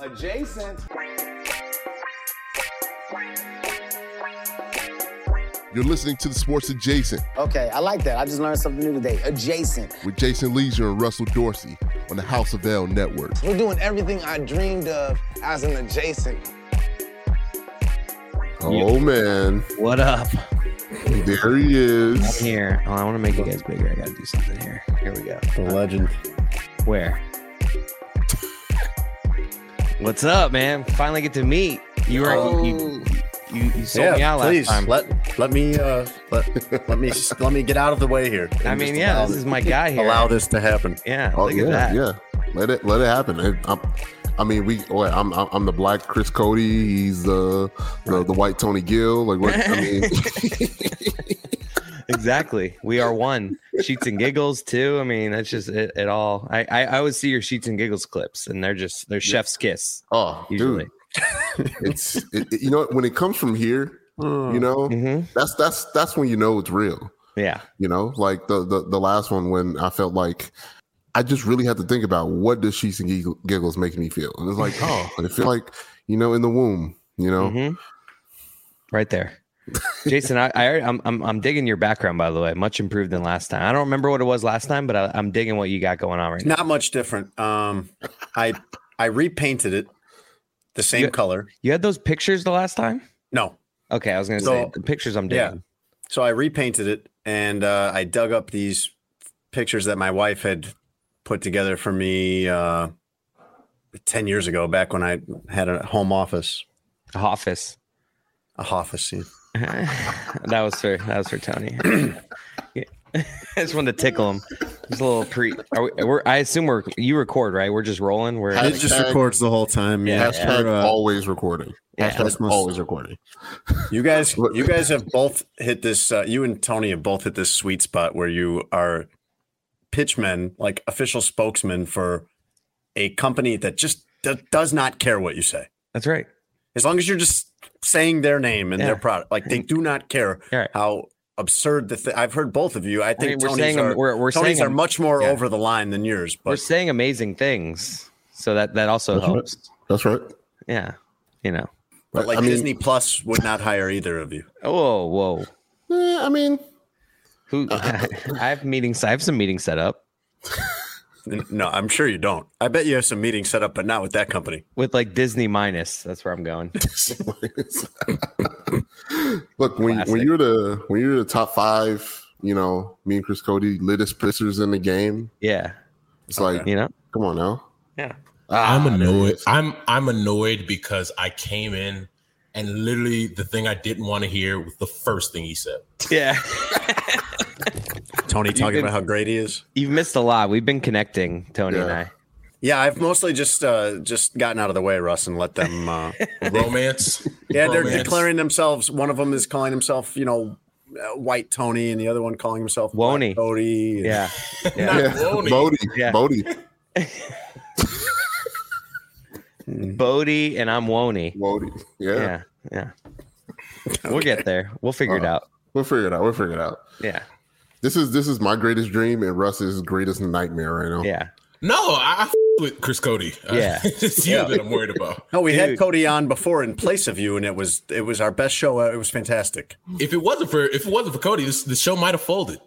Adjacent. You're listening to the Sports Adjacent Okay, I like that. I just learned something new today. Adjacent. with Jason Lieser and Russell Dorsey on the House of L Network. We're doing everything I dreamed of as an adjacent. Oh man, What up? there he is. Here. Oh, I want to make you guys bigger. I got to do something here. Here we go. The legend. Where? What's up, man? Finally get to meet. You were you, you, you, you sold me out last please time. let let me uh let let me let me get out of the way here. I mean, yeah, this is my guy here. Allow this to happen. Yeah, Oh look yeah, at that. yeah. Let it let it happen. It- I'm, I mean, we. oh, wait, I'm I'm I'm the black Chris Cody. He's the the, the white Tony Gill. Like what? I mean, Exactly. We are one. Sheets and giggles too. I mean, that's just it, it all. I, I I always see your sheets and giggles clips, and they're just they're chef's kiss. oh, Usually. dude, it's it, it- you know when it comes from here, you know, hmm that's that's that's when you know it's real. Yeah. You know, like the the the last one when I felt like I just really had to think about what does sheets and giggles make me feel, and it's like, oh, I feel like you know in the womb, you know. Mhm. Right there. Jason, I, I I'm, I'm I'm digging your background by the way. Much improved than last time. I don't remember what it was last time, but I, I'm digging what you got going on right now. Not much different. Um, I I repainted it the same You- color. You had those pictures the last time? No, Okay, I was gonna So- say the pictures I'm Yeah. so I repainted it and uh, I dug up these pictures that my wife had put together for me uh, ten years ago, back when I had a home office, A Office. a office. yeah. That was for that was for Tony. Yeah. I just wanted to tickle him. Just a little pre. Are we, we're, I assume we're you record right? We're just rolling. We're It just records the whole time. Yeah, Hashtag Uh, always recording. Yeah. Hashtag always recording. You guys, you guys have both hit this. Uh, you and Tony have both hit this sweet spot where you are pitchmen, like official spokesmen for a company that just d- does not care what you say, that's right. As long as you're just saying their name and Yeah. their product. Like they do not care Yeah. how absurd the. Th- I've heard both of you. I think we're Tony's saying are, we're- we're Tony's saying are much more yeah. over the line than yours. But. We're saying amazing things, so that that also That's right. helps. That's right. Yeah, you know. but like I mean, Disney Plus would not hire either of you. Oh, whoa. eh, I mean, Who? I have meetings. I have some meetings set up N- No, I'm sure you don't. I bet you have some meetings set up, but not with that company. with like Disney minus. That's where I'm going. look when Classic. when you're the when you're the top five, you know, me and Chris Cody, littest pissers in the game. Yeah, It's like, you know. come on now. Yeah. I'm Ah, there it annoyed. is. I'm I'm annoyed because I came in and literally the thing I didn't want to hear was the first thing he said. Yeah. Tony talking been- about how great he is. You've missed a lot. We've been connecting, Tony and I. Yeah, I've mostly just uh, just gotten out of the way, Russ, and let them. Uh, Romance. yeah, they're declaring themselves. One of them is calling himself, you know, uh, White Tony, and the other one calling himself Wony Woney. Cody. and- Yeah. Yeah, Rony. Bodie, Yeah. Bodie, Bodie and I'm Woney. Bodie. Yeah. Yeah. Yeah. We'll get there. We'll figure it Uh, out. we'll figure it out. We'll figure it out. Yeah. This is this is my greatest dream and Russ's greatest nightmare right now. Yeah. No, I, I f- with Chris Cody. Yeah. it's you that I'm worried about. No, we had Cody on before in place of you, and it was it was our best show. Uh, It was fantastic. If it wasn't for if it wasn't for Cody, this the show might have folded.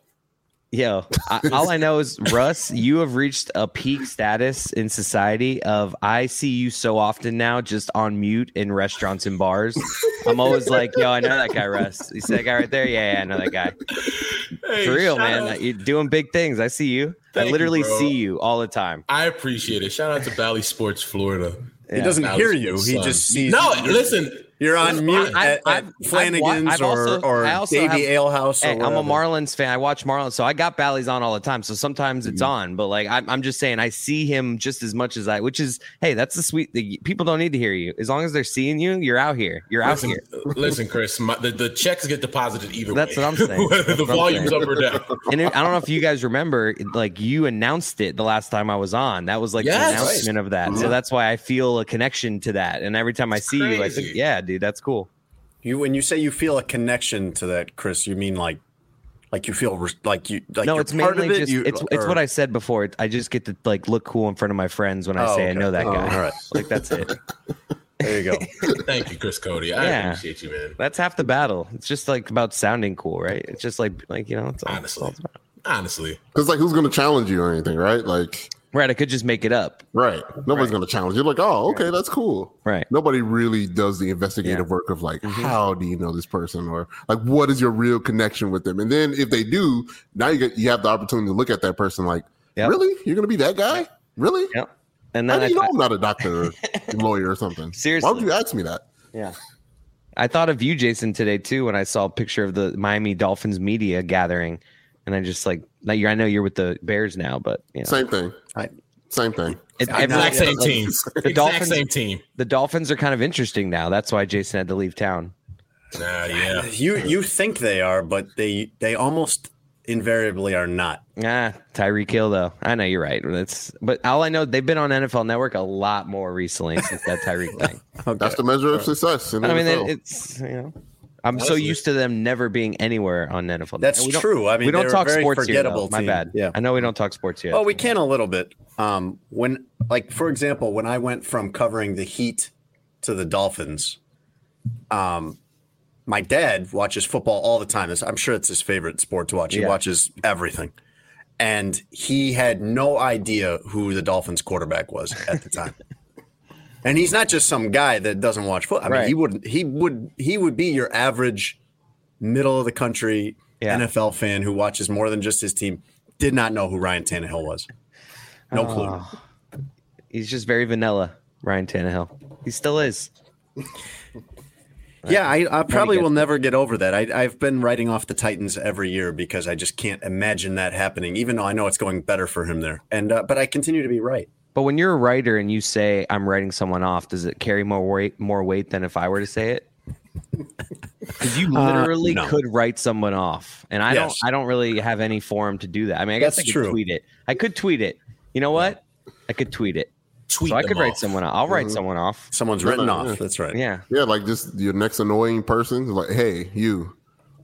Yo, I, all I know is Russ, you have reached a peak status in society of I see you so often now just on mute in restaurants and bars. I'm always like, yo, I know that guy, Russ. You see that guy right there? Yeah, yeah, I know that guy. Hey, For real, man. out- You're doing big things. I see you. Thank I literally bro. see you all the time. I appreciate it. Shout out to Bally Sports Florida. He doesn't Bally hear you. Sports He Sun. just sees. No, you're- listen. You're on mute fine. at, I've- at I've- I've Flanagan's I've or, also- or I also Davy have- Alehouse. Or Hey, I'm a. Marlins fan. I watch Marlins, so I got Bally's on all the time. So sometimes it's mm-hmm. on, but like I'm, I'm just saying, I see him just as much as I. Which is, hey, that's the sweet. The, people don't need to hear you. As long as they're seeing you, you're out here. You're out here. listen, Chris. My, the, the checks get deposited either That's way. what I'm saying. Whether the volume's saying. up or down. And it, I don't know if you guys remember, like you announced it the last time I was on. That was like Yes. the announcement of that. So mm-hmm. that's why I feel a connection to that. And every time I see you, I think, yeah, dude, that's cool. You when you say you feel a connection to that, Chris, you mean like like you feel res- like you like no, you're it's part mainly of it. just you, it's it's or- what I said before. I just get to like look cool in front of my friends when I Oh, say I know that Oh, guy. all right. Like that's it. There you go. Thank you, Chris Cody. I Yeah. appreciate you, man. That's half the battle. It's just like about sounding cool, right? It's just like like you know, it's all, it's all Honestly, about- honestly, Because like, who's going to challenge you or anything, right? Like, right. I could just make it up. right? Nobody's going to challenge you. Like, oh, okay, that's cool. Right. Nobody really does the investigative work of like, mm-hmm. how do you know this person, or like, what is your real connection with them? And then if they do, now you get you have the opportunity to look at that person like, Yep. really, you're going to be that guy? Really? Yep. And then do you I, know I'm not a doctor, or lawyer, or something? Seriously. why would you ask me that? Yeah. I thought of you, Jason, today too when I saw a picture of the Miami Dolphins media gathering, and I just like, now you're, I know you're with the Bears now, but you know, Same thing. I- Same thing. it, I know. every- exact same team. exact Dolphins- same team. the Dolphins are kind of interesting now. That's why Jason had to leave town. Nah, yeah. you you think they are, but they they almost invariably are not. Ah, Tyreek Hill though. I know you're right. That's but all I know they've been on NFL Network a lot more recently since that Tyreek thing. That's the measure of success. In the I mean, NFL. it, it's you know, I'm so used to them never being anywhere on NFL. That's true. I mean, we don't talk very sports here. Though. My team. bad. Yeah. I know we don't talk sports here. Oh, we can a little bit. Um, when, like, for example, when I went from covering the Heat to the Dolphins, um, my dad watches football all the time. I'm sure it's his favorite sport to watch. He Yeah. watches everything, and he had no idea who the Dolphins quarterback was at the time. and he's not just some guy that doesn't watch football. I mean, Right. he would he would he would be your average middle of the country Yeah. NFL fan who watches more than just his team. Did not know who Ryan Tannehill was. No clue. Oh, he's just very vanilla, Ryan Tannehill. He still is. Yeah, I, I probably will never get over that. I, I've been writing off the Titans every year because I just can't imagine that happening. Even though I know it's going better for him there, and uh, but I continue to be right. But when you're a writer and you say I'm writing someone off, does it carry more weight more weight than if I were to say it? Because you Uh, literally no. could write someone off, and I Yes. don't. I don't really have any forum to do that. I mean, I guess That's I could true. tweet it. I could tweet it. You know what? I could tweet it. Tweet so I them could write someone off. I'll write someone off. Someone's written no, off. That's right. Yeah. yeah, like just your next annoying person. Like, hey, you,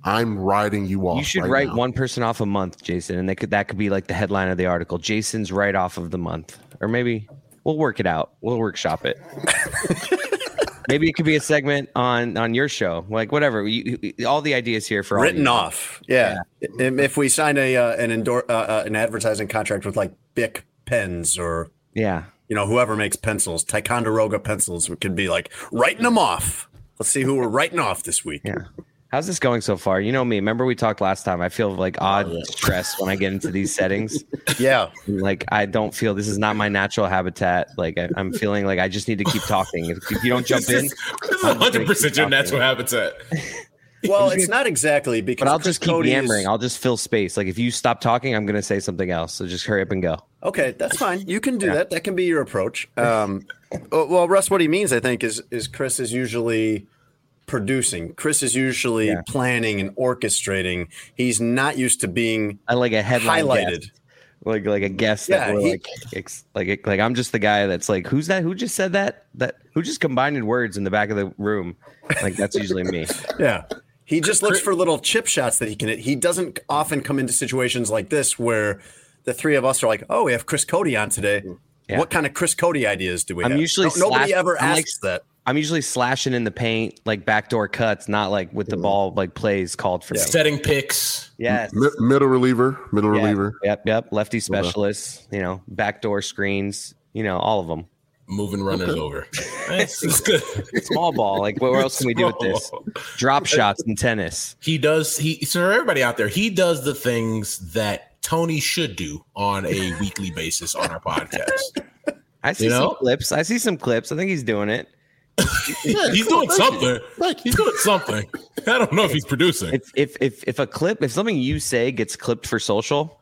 I'm writing you off. You should right write now. one person off a month, Jason, and they could that could be like the headline of the article. Jason's write off of the month, or maybe we'll work it out. We'll workshop it. maybe it could be a segment on on your show, like whatever. You, you- all the ideas here for Written off. Yeah. If if we sign a uh, an endor- uh, uh, an advertising contract with like Bic pens or Yeah, you know whoever makes pencils, Ticonderoga pencils, we could be like writing them off. Let's see who we're writing off this week. yeah. How's this going so far? You know me. Remember we talked last time. I feel like odd stress when I get into these settings. Yeah. Like I don't feel this is not my natural habitat. Like I, I'm feeling like I just need to keep talking. If, if you don't jump This in, is this is 100 percent your natural habitat. Well, it's not exactly because but I'll just keep Cody is- I'll just fill space. Like if you stop talking, I'm gonna say something else. So just hurry up and go. Okay, that's fine. You can do that. That can be your approach. Um, uh, well, Russ, what he means, I think, is is Chris is usually producing. Chris is usually Yeah. planning and orchestrating. He's not used to being I like a headline highlighted. guest. like like a guest Yeah, that we're he- like ex, like like I'm just the guy that's like who's that? Who just said that? That who just combined words in the back of the room? Like that's usually me. Yeah. He just looks for little chip shots that he can hit. He doesn't often come into situations like this where the three of us are like, "Oh, we have Chris Cody on today. Yeah. What kind of Chris Cody ideas do we I'm have?" usually No- nobody ever I'm like- asks that. I'm usually slashing in the paint, like backdoor cuts, not like with the mm-hmm. ball like plays called for me. Setting picks. Yes. Mi- middle reliever, middle Yeah. reliever. Yep, yep. Lefty specialists, you know, backdoor screens, you know, all of them. moving runners over. It's, it's good. Small ball. Like, what else can we do with this? Drop shots in tennis. He does. He so everybody out there, he does the things that Tony should do on a weekly basis on our podcast. I see You know? some clips. I see some clips. I think he's doing it. He's doing something. Thank He's doing something. I don't know if he's producing. If if if if a clip, if something you say gets clipped for social,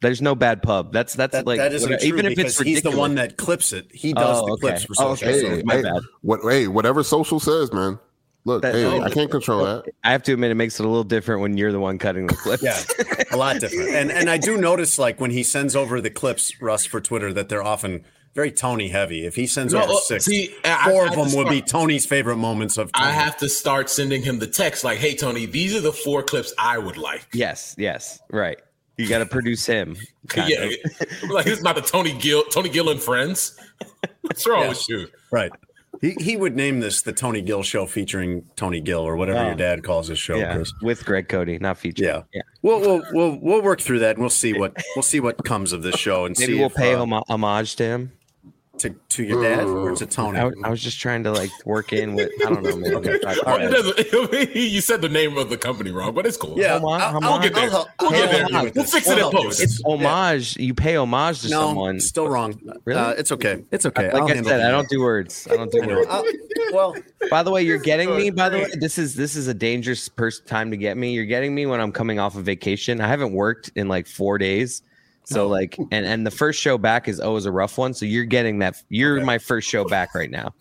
there's no bad pub. That's that's That, like that isn't whatever- true even if because it's he's the one that clips it. He does Oh, the okay. clips for Oh, social. okay. so- Hey, My hey, bad. what? Hey, whatever social says, man. Look, That- hey, oh. I can't control that. I have to admit, it makes it a little different when you're the one cutting the clip. Yeah, a lot different. And and I do notice like when he sends over the clips, Russ, for Twitter, that they're often very Tony heavy. If he sends No, over uh, six, see, four I of have them to would be Tony's favorite moments of. I have to start sending him the text like, "Hey Tony, these are the four clips I would like." Yes. Yes. Right. You got to produce him. kind yeah, of. like it's not the Tony Gill, Tony Gill and friends. What's wrong with you? right. He, he would name this the Tony Gill Show featuring Tony Gill or whatever Oh. your dad calls his show, Yeah. Chris. With Greg Cody, not featured. Yeah. Yeah. We'll, we'll we'll we'll work through that and we'll see what we'll see what comes of this show and Maybe see we'll if, pay uh, homage to him. To to your dad or to Tony. I, w- I was just trying to like work in with. I don't know, man. Okay. I- right. you said the name of the company wrong, but it's cool. Yeah, Homage, I'll, I'll, homage. We'll get there. I'll help- We'll I'll get help there. you with We'll fix it in post. It's this. homage. You pay homage to No, someone. still wrong. Really? Uh, it's okay. It's okay. I'll like I handle said, it. I don't do words. I don't do words. I'll- well, By the way, you're getting me. By the way, this is this is a dangerous pers- time to get me. You're getting me when I'm coming off of vacation. I haven't worked in like four days, so oh. like, and and the first show back is always a rough one. So you're getting that. You're my first show back right now.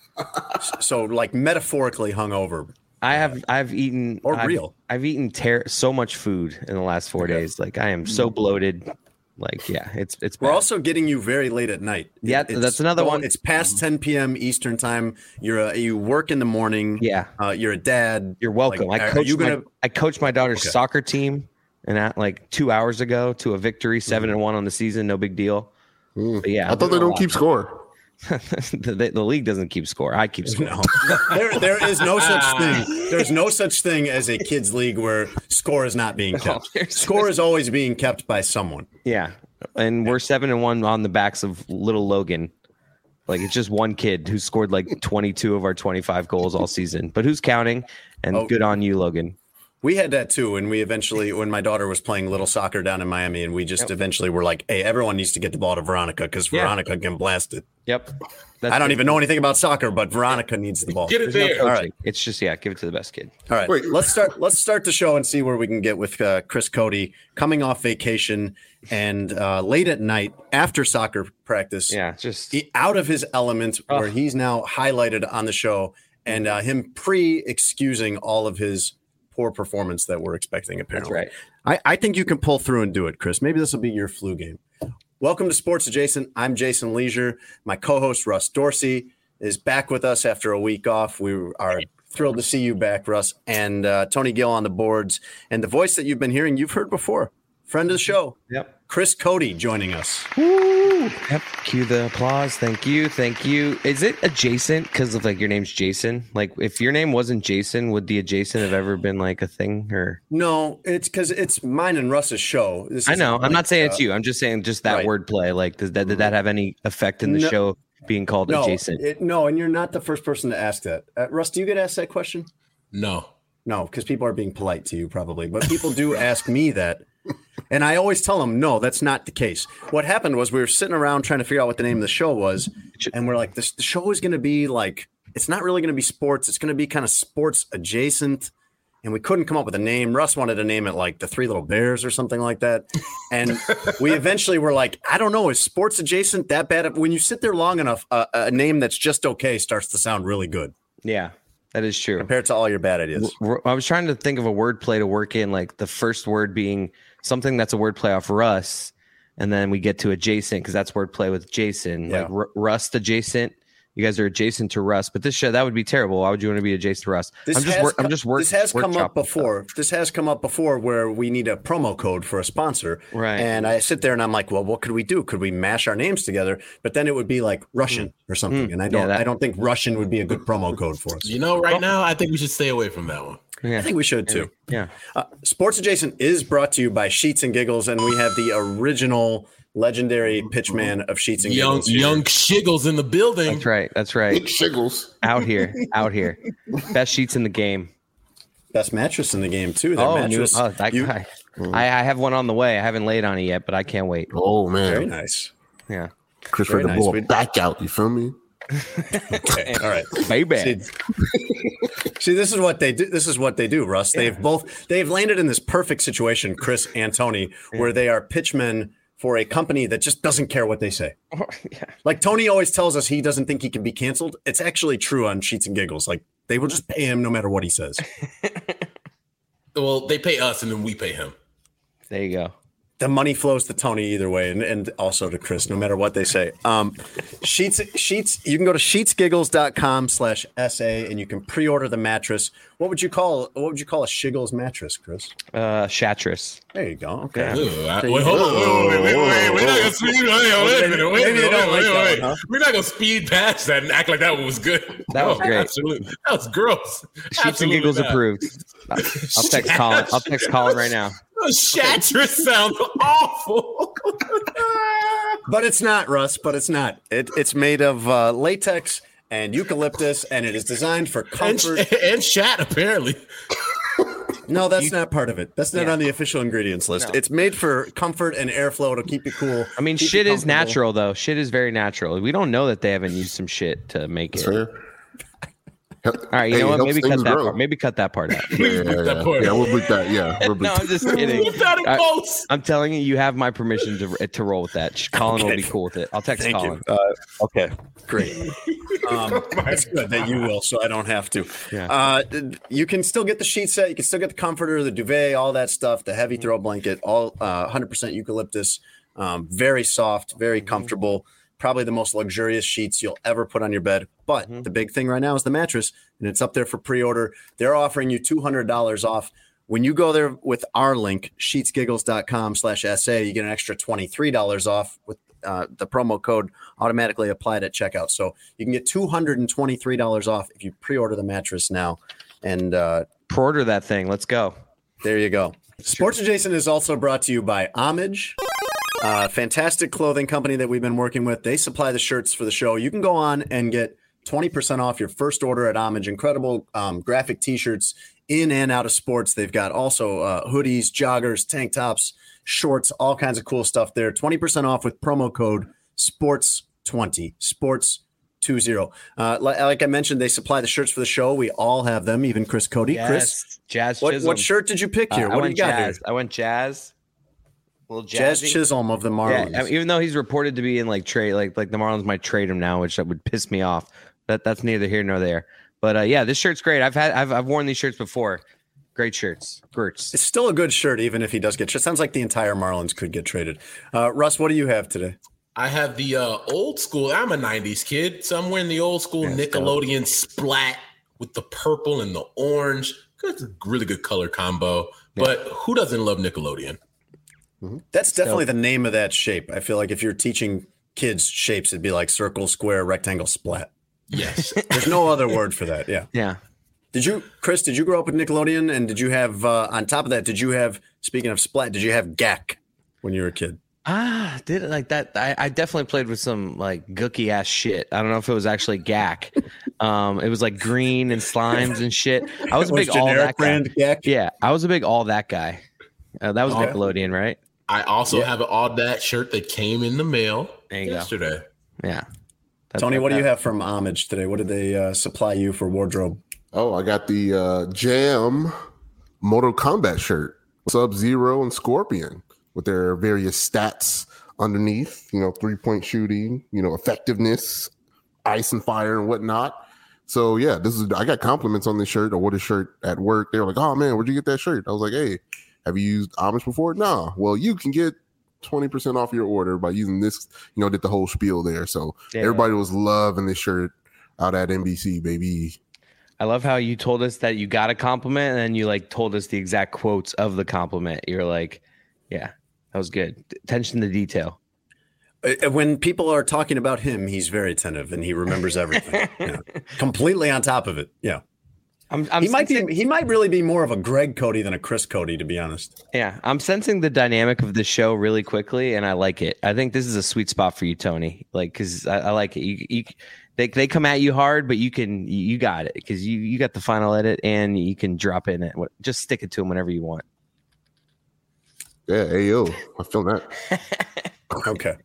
so like metaphorically hungover. I have I've eaten Or I've- real. I've eaten ter- so much food in the last four days. Like I am so mm-hmm. bloated. Like yeah, it's it's. We're also getting you very late at night. Yeah, It's- that's another well, one. It's past mm-hmm. 10 p.m. Eastern time. You're a, you work in the morning. yeah. Uh, you're a dad. You're welcome. Like, I coach. you gonna? my I coached my daughter's Okay. soccer team, and at like two hours ago to a victory, seven and one on the season, no big deal. Mm. But yeah, I thought they don't keep score. the, the, the league doesn't keep score. I keep score. No, there, there is no such thing. There's no such thing as a kids league where score is not being kept. there's- Score is always being kept by someone. Yeah, and we're seven and one on the backs of little Logan. Like it's just one kid who scored like 22 of our 25 goals all season. But who's counting? And Oh. good on you, Logan. We had that too, and we eventually, when my daughter was playing little soccer down in Miami, and we just eventually were like, "Hey, everyone needs to get the ball to Veronica because Yeah. Veronica can blast it." Yep. I don't even know anything about soccer, but Veronica needs the ball. Get it There's there. coaching. All right. It's just yeah, give it to the best kid. All right, Wait. let's start. Let's start the show and see where we can get with uh, Chris Cody coming off vacation and uh, late at night after soccer practice. Yeah, just he- out of his element, where he's now highlighted on the show, and uh, him pre-excusing all of his poor performance that we're expecting. that's Apparently, right. I, I think you can pull through and do it, Chris. Maybe this will be your flu game. Welcome to Sports Adjacent. I'm Jason Lieser. My co-host Russ Dorsey is back with us after a week off. We are thrilled to see you back, Russ, and uh, Tony Gill on the boards, and the voice that you've been hearing, you've heard before. Friend of the show, Yep. Chris Cody, joining us. Woo! Yep. Cue the applause. Thank you. Thank you. Is it adjacent because of like your name's Jason? Like if your name wasn't Jason, would the adjacent have ever been like a thing or No, it's because it's mine and Russ's show. This I know. I'm like, not saying it's uh, you. I'm just saying just that right. wordplay. Like does that did that have any effect in the No. show being called No, adjacent? it, no, and you're not the first person to ask that. Uh, Russ, do you get asked that question? No. No, because people are being polite to you, probably. But people do ask me that. And I always tell them, no, that's not the case. What happened was we were sitting around trying to figure out what the name of the show was. And we're like, this, the show is going to be like, it's not really going to be sports. It's going to be kind of sports adjacent. And we couldn't come up with a name. Russ wanted to name it like the Three Little Bears or something like that. And we eventually were like, I don't know, is sports adjacent that bad? When you sit there long enough, uh, a name that's just okay starts to sound really good yeah, that is true. compared to all your bad ideas. I was trying to think of a word play to work in, like the first word being something that's a word play off Russ, and then we get to adjacent because that's word play with Jason, like R- Rust adjacent. You guys are adjacent to Russ, but this show that would be terrible. Why would you want to be adjacent to Russ? This I'm just has wor- I'm just work. This has come up workshopping before. This has come up before where we need a promo code for a sponsor. Right. And I sit there and I'm like, well, what could we do? Could we mash our names together? But then it would be like Russian or something. Mm. And I don't that- I don't think Russian would be a good promo code for us. You know, right now, I think we should stay away from that one. I think we should too. yeah. Uh, Sports Adjacent is brought to you by Sheets and Giggles, and we have the original legendary pitchman of Sheets and Young Giggles. here. young shiggles in the building. That's right. That's right. Big shiggles. out here, out here. Best sheets in the game. best mattress in the game too. Their Oh, new, oh that you- guy. I, I have one on the way. I haven't laid on it yet, but I can't wait. Oh very man, nice. Yeah. Chris very ready to nice. blow back out. You feel me? Okay, all right. Baby. See, see, this is what they do. This is what they do, Russ. They've both they've landed in this perfect situation, Chris and Tony, where they are pitchmen for a company that just doesn't care what they say. Oh, like Tony always tells us he doesn't think he can be canceled. It's actually true on Sheets and Giggles. Like they will just pay him no matter what he says. Well, they pay us and then we pay him. There you go. The money flows to Tony either way, and, and also to Chris, no matter what they say. Um, sheets, sheets. You can go to sheetsgiggles.com slash SA and you can pre-order the mattress. What would you call what would you call a Shiggles mattress, Chris? Uh, Shatress. There you go. Okay. Ugh, I- wait, hold on. Wait, wait, wait, wait, wait. We're not gonna speed. Wait, wait, wait, a minute, wait, wait, wait, that wait. We're not gonna speed past that and act like that one was good. That was great. Absolutely, that was gross. Sheets and giggles not. approved. I'll text Colin. I'll text Colin right now. Shatress sounds awful. But it's not, Russ. But it's not. It, it's made of uh, latex and eucalyptus, and it is designed for comfort. and chat apparently. no, that's not part of it. That's not Yeah. on the official ingredients list. No. It's made for comfort and airflow to keep you cool. I mean, shit is natural though. Shit is very natural. We don't know that they haven't used some shit to make it. Fair. All right, you Hey, know what? Maybe cut that grow. part. Maybe cut that part out. Yeah, yeah, Put that yeah. part yeah, we'll bleep that. Yeah, we'll bleep no, I'm just kidding. Put that in I- post. I'm telling you, you have my permission to to roll with that. Sh- Colin will be cool with it. I'll text Thank Colin. you. Uh, okay, great. Um, that's good that you will, so I don't have to. Yeah. Uh, you can still get the sheet set. You can still get the comforter, the duvet, all that stuff. The heavy throw blanket, all uh, 100% eucalyptus. Um, very soft, very comfortable. Probably the most luxurious sheets you'll ever put on your bed. But the big thing right now is the mattress, and it's up there for pre-order. They're offering you $200 off. When you go there with our link, sheetsgiggles.com slash SA, you get an extra $23 off with uh, the promo code automatically applied at checkout. So you can get $223 off if you pre-order the mattress now. And uh, Pre-order that thing. Let's go. there you go. Sports Adjacent is also brought to you by Homage, uh, fantastic clothing company that we've been working with. They supply the shirts for the show. You can go on and get 20% off your first order at Homage. Incredible um, graphic t-shirts in and out of sports. They've got also uh, hoodies, joggers, tank tops, shorts, all kinds of cool stuff there. 20% off with promo code SPORTS20. Sports 20. Uh, like, like I mentioned, they supply the shirts for the show. We all have them, even Chris Cody. Chris, Jazz what, what shirt did you pick Uh, here? I what do you got jazz. here? I went jazz. A little Jazz. Chisholm of the Yeah, Marlins. I mean, even though he's reported to be in like trade, like like the Marlins might trade him now, which that would piss me off. That that's neither here nor there. But uh, yeah, this shirt's great. I've had I've I've worn these shirts before. Great shirts. Gertz. it's still a good shirt, even if he does get. It sounds like the entire Marlins could get traded. Uh, Russ, what do you have today? I have the uh, old school. I'm a '90s kid. Somewhere in the old school Nickelodeon splat with the purple and the orange. It's a really good color combo. But who doesn't love Nickelodeon? That's definitely the name of that shape. I feel like if you're teaching kids shapes, it'd be like circle, square, rectangle, splat. Yes. There's no other word for that. Yeah. Yeah. Did you, Chris? Did you grow up with Nickelodeon? And did you have uh, on top of that? Did you have? Speaking of splat, did you have Gak when you were a kid? Ah, did it like that? I, I definitely played with some like gooky ass shit. I don't know if it was actually Gak. Um, it was like green and slimes and shit. I was a Was big all generic that guy. brand Gak? Yeah, I was a big all that guy. Uh, that was Okay. Nickelodeon, right? I also have an all that shirt that came in the mail There you go. yesterday. Yeah. That- Tony, that- what do you have from Homage today? What did they uh, supply you for wardrobe? Oh, I got the uh, Jam Mortal Kombat shirt, Sub Zero and Scorpion with their various stats underneath. You know, three point shooting, you know, effectiveness, ice and fire and whatnot. So yeah, this is I got compliments on this shirt. I wore this shirt at work. They were like, "Oh man, where'd you get that shirt?" I was like, "Hey, have you used Amish before?" Nah. Well, you can get twenty percent off your order by using this. You know, did the whole spiel there. So Yeah. everybody was loving this shirt out at NBC, baby. I love how you told us that you got a compliment and then you like told us the exact quotes of the compliment. You're like, yeah, that was good. Attention to detail. Uh, When people are talking about him, he's very attentive and he remembers everything. Yeah. Completely on top of it. Yeah. I'm, I'm he might sensing- be he might really be more of a Greg Cody than a Chris Cody, to be honest. Yeah, I'm sensing the dynamic of the show really quickly, and I like it. I think this is a sweet spot for you, Tony. Like, because I, I like it. You, you, they they come at you hard, but you can you, you got it because you you got the final edit and you can drop in it. What- Just stick it to them whenever you want. Yeah, Ayo, I feel that. Okay.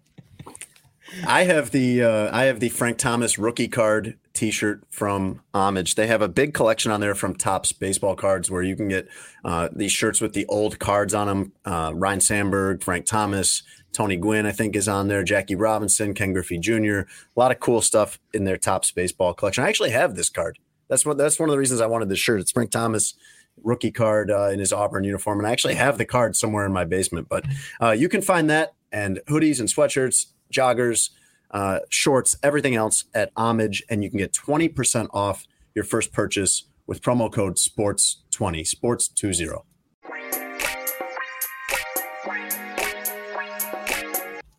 I have the uh, I have the Frank Thomas rookie card T-shirt from Homage. They have a big collection on there from Topps baseball cards, where you can get uh, these shirts with the old cards on them. Uh, Ryne Sandberg, Frank Thomas, Tony Gwynn, I think, is on there. Jackie Robinson, Ken Griffey Jr. A lot of cool stuff in their Topps baseball collection. I actually have this card. That's what. That's one of the reasons I wanted this shirt. It's Frank Thomas rookie card uh, in his Auburn uniform, and I actually have the card somewhere in my basement. But uh, you can find that and hoodies and sweatshirts, joggers, uh, shorts, everything else at Homage, and you can get twenty percent off your first purchase with promo code Sports twenty Sports two zero.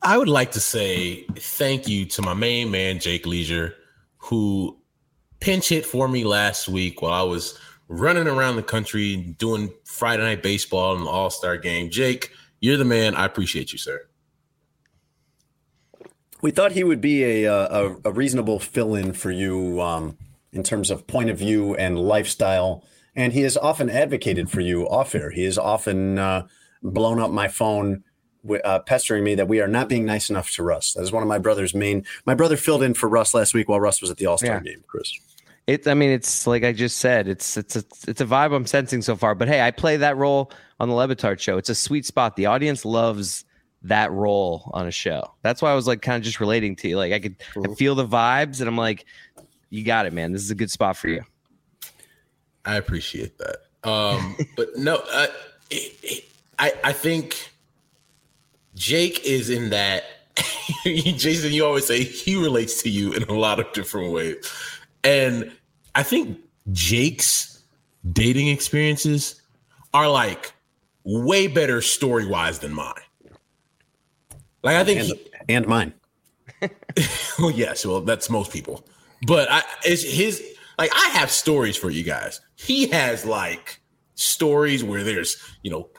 I would like to say thank you to my main man, Jake Lieser, who pinch hit for me last week while I was running around the country doing Friday night baseball and the All Star game. Jake, you're the man. I appreciate you, sir. We thought he would be a a, a reasonable fill in for you um, in terms of point of view and lifestyle, and he has often advocated for you off air. He has often uh, blown up my phone. Uh, pestering me that we are not being nice enough to Russ. That is one of my brother's main. My brother filled in for Russ last week while Russ was at the All Star Yeah. game. Chris, It, I mean, it's like I just said, it's it's a it's a vibe I'm sensing so far. But hey, I play that role on the Le Batard show. It's a sweet spot. The audience loves that role on a show. That's why I was like kind of just relating to you. Like I could I feel the vibes, and I'm like, you got it, man. This is a good spot for you. I appreciate that. Um, but no, uh, it, it, I I think Jake is in that. Jason, you always say he relates to you in a lot of different ways, and I think Jake's dating experiences are like way better story wise than mine. Like I think and, he, and mine. well, yes, well, that's most people. But I it's his like I have stories for you guys. He has like stories where there's, you know,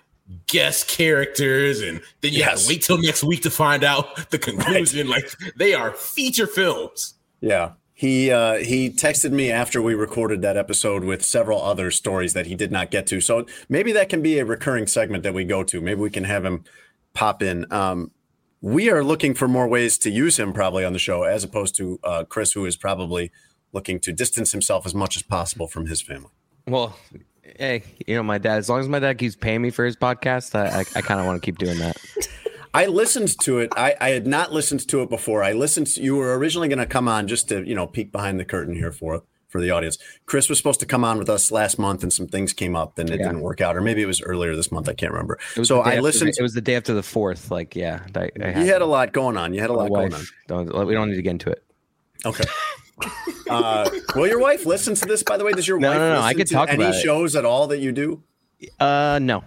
guest characters and then you have to wait till next week to find out the conclusion. Like they are feature films. Yeah. He uh, he texted me after we recorded that episode with several other stories that he did not get to. So maybe that can be a recurring segment that we go to. Maybe we can have him pop in. Um, we are looking for more ways to use him probably on the show, as opposed to uh, Chris, who is probably looking to distance himself as much as possible from his family. Well, hey, you know, my dad. As long as my dad keeps paying me for his podcast, I I, I kind of want to keep doing that. I listened to it. I, I had not listened to it before. I listened. To, you were originally going to come on just to you know peek behind the curtain here for for the audience. Chris was supposed to come on with us last month, and some things came up, and it Yeah. didn't work out, or maybe it was earlier this month. I can't remember. So I after- listened. It was the day after the fourth. Like, yeah, I, I you had a lot going on. You had a lot going on. Don't, we don't need to get into it. Okay. Uh, will your wife listen to this? By the way, does your No, wife no, no, I could to talk any about it. shows at all that you do? Uh, no.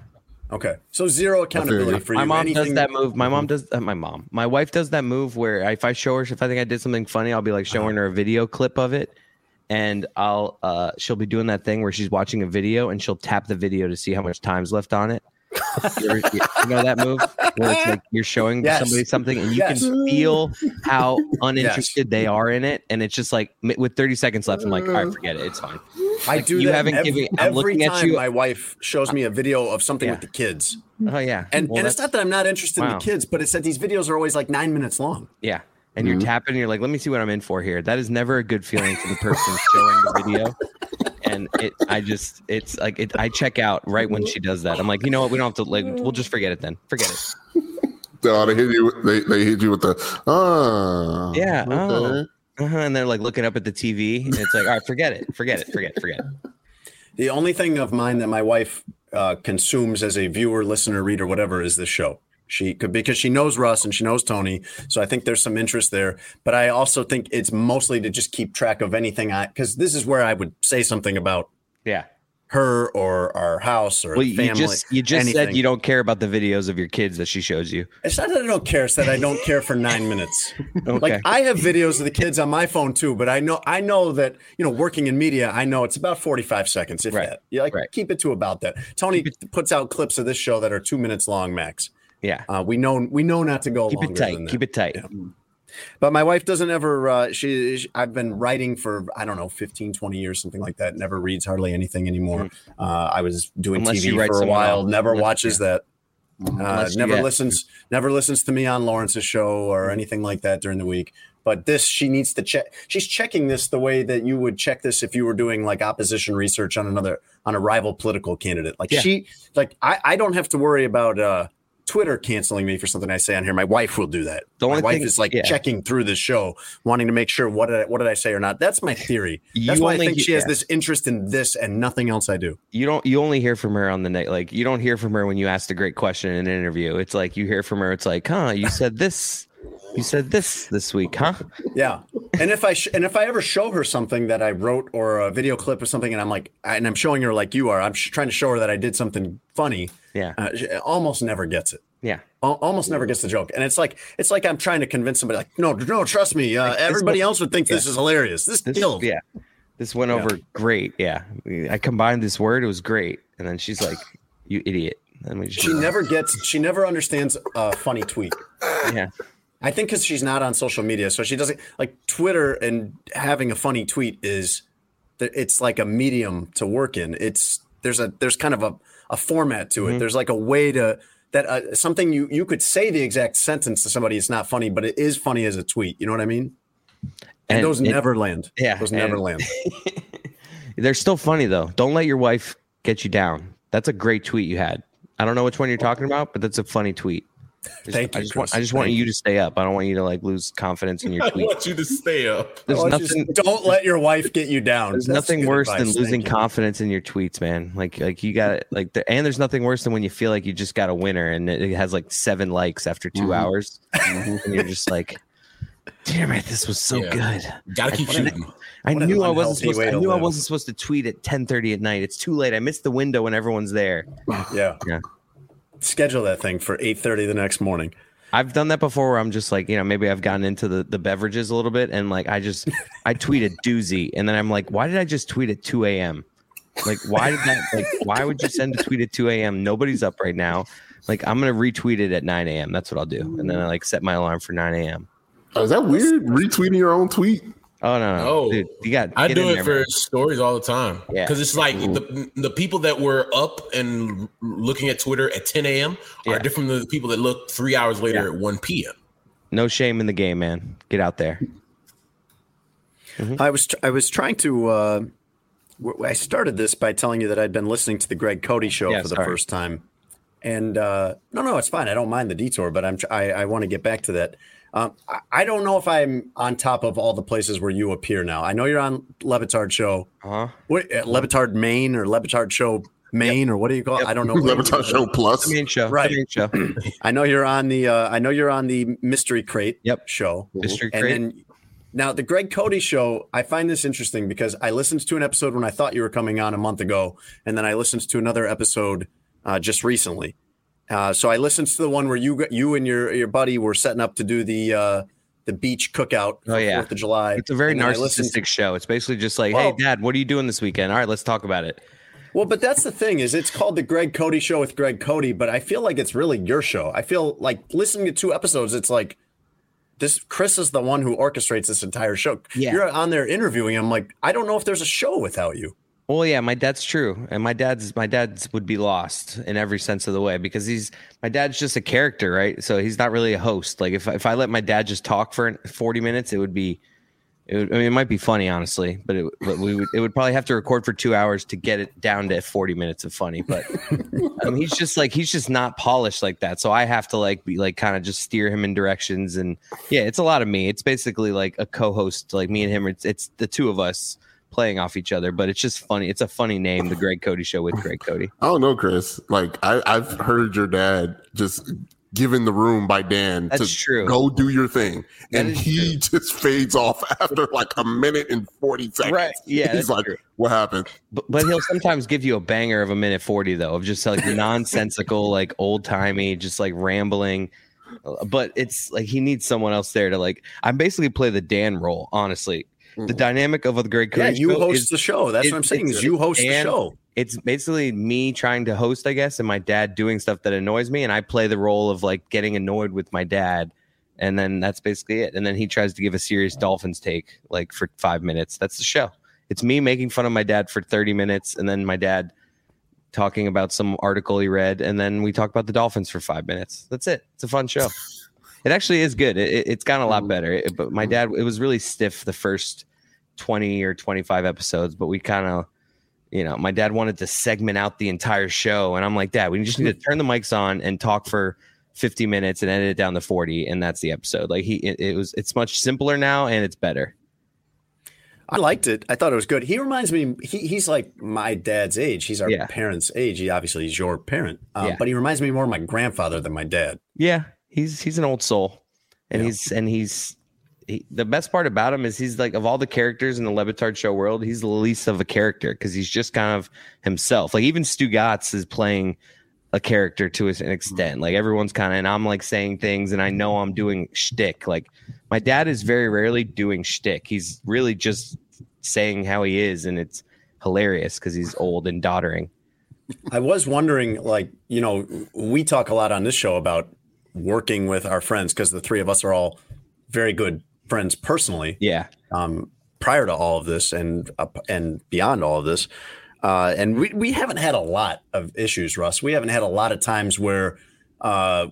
Okay, so zero accountability for you. My mom Anything- does that move. My mom does. Uh, my mom. My wife does that move where if I show her, if I think I did something funny, I'll be like showing her a video clip of it, and I'll uh she'll be doing that thing where she's watching a video and she'll tap the video to see how much time's left on it. you, ever- you know that move where it's like you're showing Yes. somebody something and you Yes. can feel how uninterested they are in it, and it's just like with 30 seconds left, I'm like, all right, forget it, it's fine. I Like, do you haven't every, given- I'm every looking at time you- my wife shows me a video of something Yeah. with the kids. Oh yeah, And, Well, and it's not that I'm not interested in the kids, but it's that these videos are always like nine minutes long. Yeah. And you're tapping, and you're like, let me see what I'm in for here. That is never a good feeling for the person showing the video. And it, I just, it's like, it, I check out right when she does that. I'm like, you know what? We don't have to, like, we'll just forget it then. Forget it. No, they hit you. They, they hit you with the ah. Yeah. okay. Oh. Uh-huh. And they're like looking up at the TV. And it's like, all right, forget it. Forget it. Forget it. Forget it. The only thing of mine that my wife uh, consumes as a viewer, listener, reader, whatever, is this show. She could because she knows Russ and she knows Tony, so I think there's some interest there. But I also think it's mostly to just keep track of anything I because this is where I would say something about Yeah. her or our house or Well, you family. just, you just said you don't care about the videos of your kids that she shows you. It's not that I don't care; it's that I don't care for nine minutes. Okay. Like I have videos of the kids on my phone too, but I know I know that you know working in media, I know it's about forty five seconds. If Right. that, you like Right. keep it to about that. Tony puts out clips of this show that are two minutes long max. Yeah. Uh, we know we know not to go Keep longer it tight. than that. Keep it tight. But my wife doesn't ever. Uh, she, she- I've been writing for I don't know 15, 20 years, something like that. Never reads hardly anything anymore. Uh, I was doing. Unless TV for a while. else. Never Yeah, watches that. Uh, never listens, never listens to me on Lawrence's show or anything like that during the week. But this, she needs to check. She's checking this the way that you would check this if you were doing like opposition research on another on a rival political candidate. Like Yeah. she, like I, I don't have to worry about uh, Twitter canceling me for something I say on here. My wife will do that. The My wife thing- is like yeah. checking through the show, wanting to make sure what did I, what did I say or not. That's my theory. That's You why I think he- she has yeah. this interest in this and nothing else I do. you don't you only hear from her on the night like you don't hear from her when you asked a great question in an interview it's like you hear from her it's like huh you said this you said this this week huh Yeah, and if I sh- and if I ever show her something that I wrote or a video clip or something, and I'm like, and I'm showing her like you are, I'm sh- trying to show her that I did something funny. yeah Uh, almost never gets it. yeah Al- almost never gets the joke, and it's like it's like I'm trying to convince somebody like, no, no, trust me. Uh, everybody else would think this is hilarious. This, this, killed. yeah this went over great yeah i combined this word it was great and then she's like you idiot and we just, She never gets. She never understands a funny tweet. yeah I think because she's not on social media, so she doesn't like Twitter and having a funny tweet is it's like a medium to work in. It's there's a there's kind of a, a format to it. Mhm. There's like a way to that uh, something you you could say the exact sentence to somebody. It's not funny, but it is funny as a tweet. You know what I mean? And, And those it- never land. yeah, those never and- land. they're still funny though don't let your wife get you down that's a great tweet you had i don't know which one you're talking about but that's a funny tweet Thank I you, just want I just want you to stay up. I don't want you to like lose confidence in your tweets. I tweet. want you to stay up. There's nothing just don't let your wife get you down. there's That's nothing worse advice. than Thank losing you. confidence in your tweets, man. Like like you got it like the, and there's nothing worse than when you feel like you just got a winner and it, it has like seven likes after 2 Mm-hmm. hours and you're just like damn it this was so Yeah. good. Gotta keep What an- shooting. I What knew I wasn't supposed way to, I to knew I wasn't supposed to tweet at 10:30 at night. It's too late. I missed the window when everyone's there. Yeah. Yeah. Schedule that thing for eight thirty the next morning. I've done that before where I'm just like, you know, maybe I've gotten into the, the beverages a little bit and like I just I tweeted a doozy and then I'm like, why did I just tweet at 2 a.m.? Like, why did that like why would you send a tweet at 2 a.m.? Nobody's up right now. Like I'm gonna retweet it at 9 a.m. That's what I'll do. And then I like set my alarm for 9 a.m. Oh, is that weird? Retweeting your own tweet? Oh no, no. Oh, dude, you got I do it there, for man. stories all the time. Yeah. Because it's like the, the people that were up and looking at Twitter at 10 a.m. Yeah. are different than the people that look three hours later at 1 p.m. No shame in the game, man. Get out there. I was I was trying to. Uh, w- I started this by telling you that I'd been listening to the Greg Cody show Yeah, for the first time, and uh, no, no, it's fine. I don't mind the detour, but I'm tr- I, I want to get back to that. Um, I, I don't know if I'm on top of all the places where you appear now. I know you're on Le Batard show, Uh-huh. what, uh, Le Batard Maine or Le Batard show Maine or what do you call it? I don't know. Le Batard Show Plus. The main show. Right. The main show. I know you're on the. Uh, I know you're on the Mystery Crate Yep. show. Mystery And Crate. then now the Greg Cody show, I find this interesting because I listened to an episode when I thought you were coming on a month ago, and then I listened to another episode uh, just recently. Uh, so I listened to the one where you you and your your buddy were setting up to do the uh, the beach cookout for Oh, yeah. Fourth of July. It's a very And narcissistic show. It's basically just like, Well- hey, dad, what are you doing this weekend? All right, let's talk about it. Well, but that's the thing is it's called the Greg Cody show with Greg Cody, but I feel like it's really your show. I feel like listening to two episodes, it's like this Chris is the one who orchestrates this entire show. Yeah. You're on there interviewing him like I don't know if there's a show without you. Well, yeah, my dad's true, and my dad's my dad's would be lost in every sense of the way because he's my dad's just a character, right? So he's not really a host. Like if if I let my dad just talk for forty minutes, it would be, it would, I mean, it might be funny, honestly, but it but we would it would probably have to record for two hours to get it down to forty minutes of funny. But mean, he's just like he's just not polished like that, so I have to like be like kind of just steer him in directions, and yeah, it's a lot of me. It's basically like a co-host, like me and him. It's it's the two of us playing off each other, but it's just funny. It's a funny name, the Greg Cody Show with Greg Cody. I don't know, Chris. Like I, I've heard your dad just given the room by Dan That's to true. go do your thing, and he just fades off after like a minute and forty seconds. Right. Yeah, he's like, true. "What happened?" But, but he'll sometimes give you a banger of a minute 40 though, of just like nonsensical, like old timey, just like rambling. But it's like he needs someone else there to like. I'm basically play the Dan role, honestly. The mm-hmm. dynamic of the Greg Yeah, you Show host is- the show. That's it- what I'm saying. Is you host the show. it's basically me trying to host, I guess, and my dad doing stuff that annoys me, and I play the role of like getting annoyed with my dad, and then that's basically it. And then he tries to give a serious Dolphins take like for five minutes. That's the show. It's me making fun of my dad for thirty minutes, and then my dad talking about some article he read, and then we talk about the Dolphins for five minutes. That's it. It's a fun show. It actually is good. It, it's gotten a lot better. It, but my dad, it was really stiff the first twenty or twenty five episodes, but we kind of you know, my dad wanted to segment out the entire show, and I'm like, Dad, we just need to turn the mics on and talk for 50 minutes and edit it down to 40, and that's the episode. Like he, it, it was, it's much simpler now, and it's better. I liked it. I thought it was good. He reminds me. He, he's like my dad's age. He's our Yeah. parents' age. He obviously is your parent, um, Yeah. but he reminds me more of my grandfather than my dad. Yeah, he's he's an old soul, and Yeah. he's and he's he, the best part about him is he's like of all the characters in the Le Batard show world, he's the least of a character because he's just kind of himself. Like even Stugotz is playing a character to an extent. Like everyone's kind of, and I'm like saying things, and I know I'm doing shtick. Like my dad is very rarely doing shtick. He's really just saying how he is, and it's hilarious because he's old and doddering. I was wondering, like, you know, we talk a lot on this show about working with our friends because the three of us are all very good friends personally. Yeah, um, prior to all of this and up and beyond all of this. Uh, and we, we haven't had a lot of issues, Russ. We haven't had a lot of times where uh,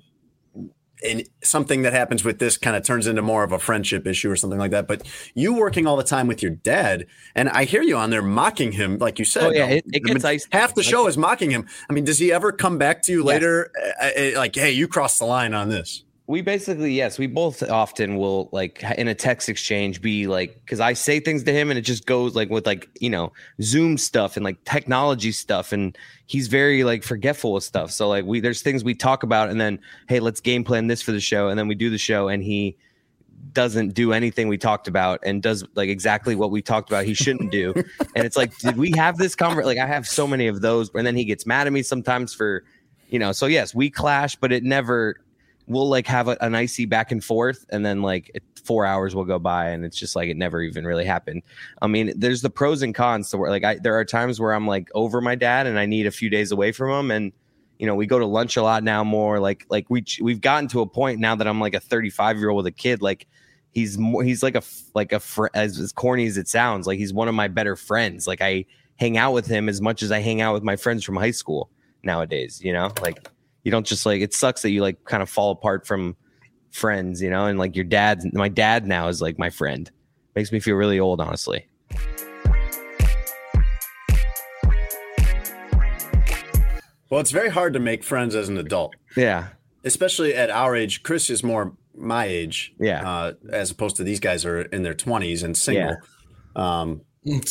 and something that happens with this kind of turns into more of a friendship issue or something like that. But you working all the time with your dad, and I hear you on there mocking him, like you said. Oh, yeah, it- it I mean, gets half the show is mocking him. I mean, does he ever come back to you Yes. later, uh, uh, like, "Hey, you crossed the line on this"? We basically yes we both often will like in a text exchange be like because i say things to him and it just goes like with like you know zoom stuff and like technology stuff and he's very like forgetful of stuff. So like we there's things we talk about and then hey let's game plan this for the show and then we do the show and he doesn't do anything we talked about and does like exactly what we talked about he shouldn't do. And it's like did we have this conversation like i have so many of those and then he gets mad at me sometimes for you know so yes we clash but it never we'll like have a, an icy back and forth and then like four hours will go by and it's just like it never even really happened. I mean there's the pros and cons to where like I, there are times where i'm like over my dad and i need a few days away from him and you know we go to lunch a lot now more like like we we've gotten to a point now that i'm like a 35 year old with a kid like he's more he's like a like a fr- as, as corny as it sounds like he's one of my better friends like i hang out with him as much as i hang out with my friends from high school nowadays you know like you don't just like it sucks that you like kind of fall apart from friends, you know, and like your dad's my dad now is like my friend. Makes me feel really old, honestly. Well, it's very hard to make friends as an adult. Yeah. Especially at our age. Chris is more my age. Yeah. Uh, as opposed to these guys are in their 20s and single. Yeah. Um,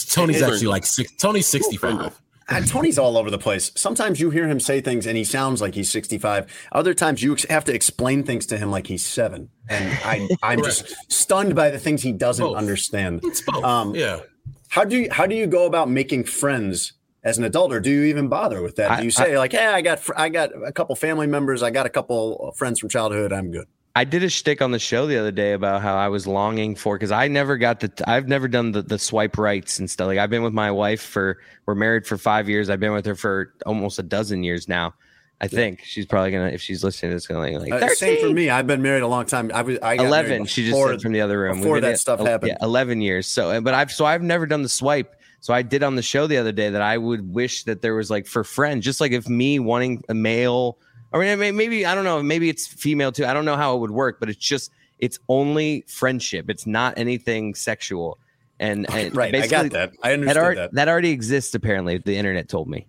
Tony's actually like six, Tony's 65. Tony's all over the place. Sometimes you hear him say things and he sounds like he's sixty-five. Other times you have to explain things to him like he's seven, and I, I'm just stunned by the things he doesn't Both. understand. It's both. Um, yeah. How do you how do you go about making friends as an adult, or do you even bother with that? Do you say like, "Hey, I got fr- I got a couple family members, I got a couple friends from childhood, I'm good." I did a shtick on the show the other day about how I was longing for because I never got the I've never done the, the swipe rights and stuff. Like I've been with my wife for we're married for five years. I've been with her for almost a dozen years now. I think she's probably gonna if she's listening, it's gonna like Uh, same for me. I've been married a long time. I was I got married eleven. She just before- said from the other room before that at- stuff el- happened. Yeah, eleven years. So, uh, but I've so I've never done the swipe. So I did on the show the other day that I would wish that there was like for friends, just like if me wanting a male, or mean, maybe I don't know, maybe it's female too. I don't know how it would work, but it's just it's only friendship. It's not anything sexual. And, and Right, I got that. I That, understood that. that already exists. Apparently, the internet told me.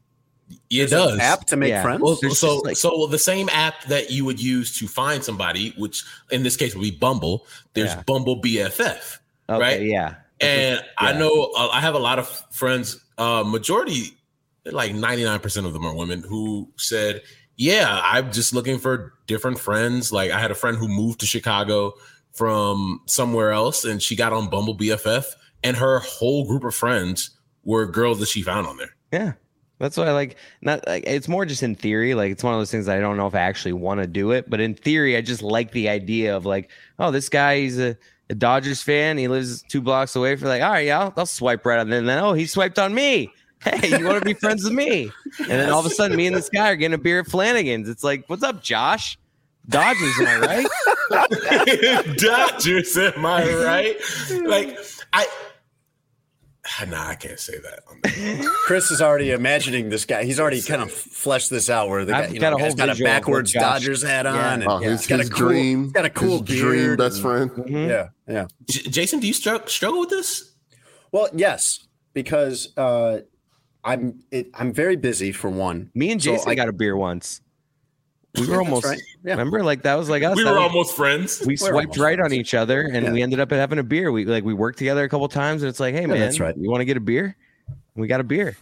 It does. App to make Yeah. friends. Well, There's so like- so the same app that you would use to find somebody, which in this case would be Bumble. There's Yeah. Bumble BFF, Okay, right? yeah. And I know uh, I have a lot of friends. Uh, majority, like ninety nine percent of them are women who said, "Yeah, I'm just looking for different friends." Like I had a friend who moved to Chicago from somewhere else, and she got on Bumble BFF, and her whole group of friends were girls that she found on there. Yeah. That's why, I like. Not like it's more just in theory. Like it's one of those things I don't know if I actually want to do it, but in theory, I just like the idea of like, oh, this guy he's a, a Dodgers fan. He lives two blocks away. For like, all right, yeah, I'll, I'll swipe right on. And then oh, he swiped on me. Hey, you want to be friends with me? And then all of a sudden, me and this guy are getting a beer at Flanagan's. It's like, what's up, Josh? Dodgers, am I right? Dodgers, am I right? Like I Nah, I can't say that. Chris is already imagining this guy. He's already kind of fleshed this out where the guy, I've you got know, a whole guy's got a visual of backwards Dodgers hat on. Yeah. And Oh, yeah, his, he's got his a cool, dream, he's got a cool his dream beard. best and- friend. Yeah, yeah. J- Jason, do you stru- struggle with this? Well, yes, because uh, I'm it, I'm very busy for one. Me and So Jason I- got a beer once. We were almost right. Yeah. remember like that was like us. We That were was- almost friends. we swiped right friends. on each other and Yeah. we ended up having a beer. We like we worked together a couple times and it's like, hey man, that's right. you want to get a beer? We got a beer.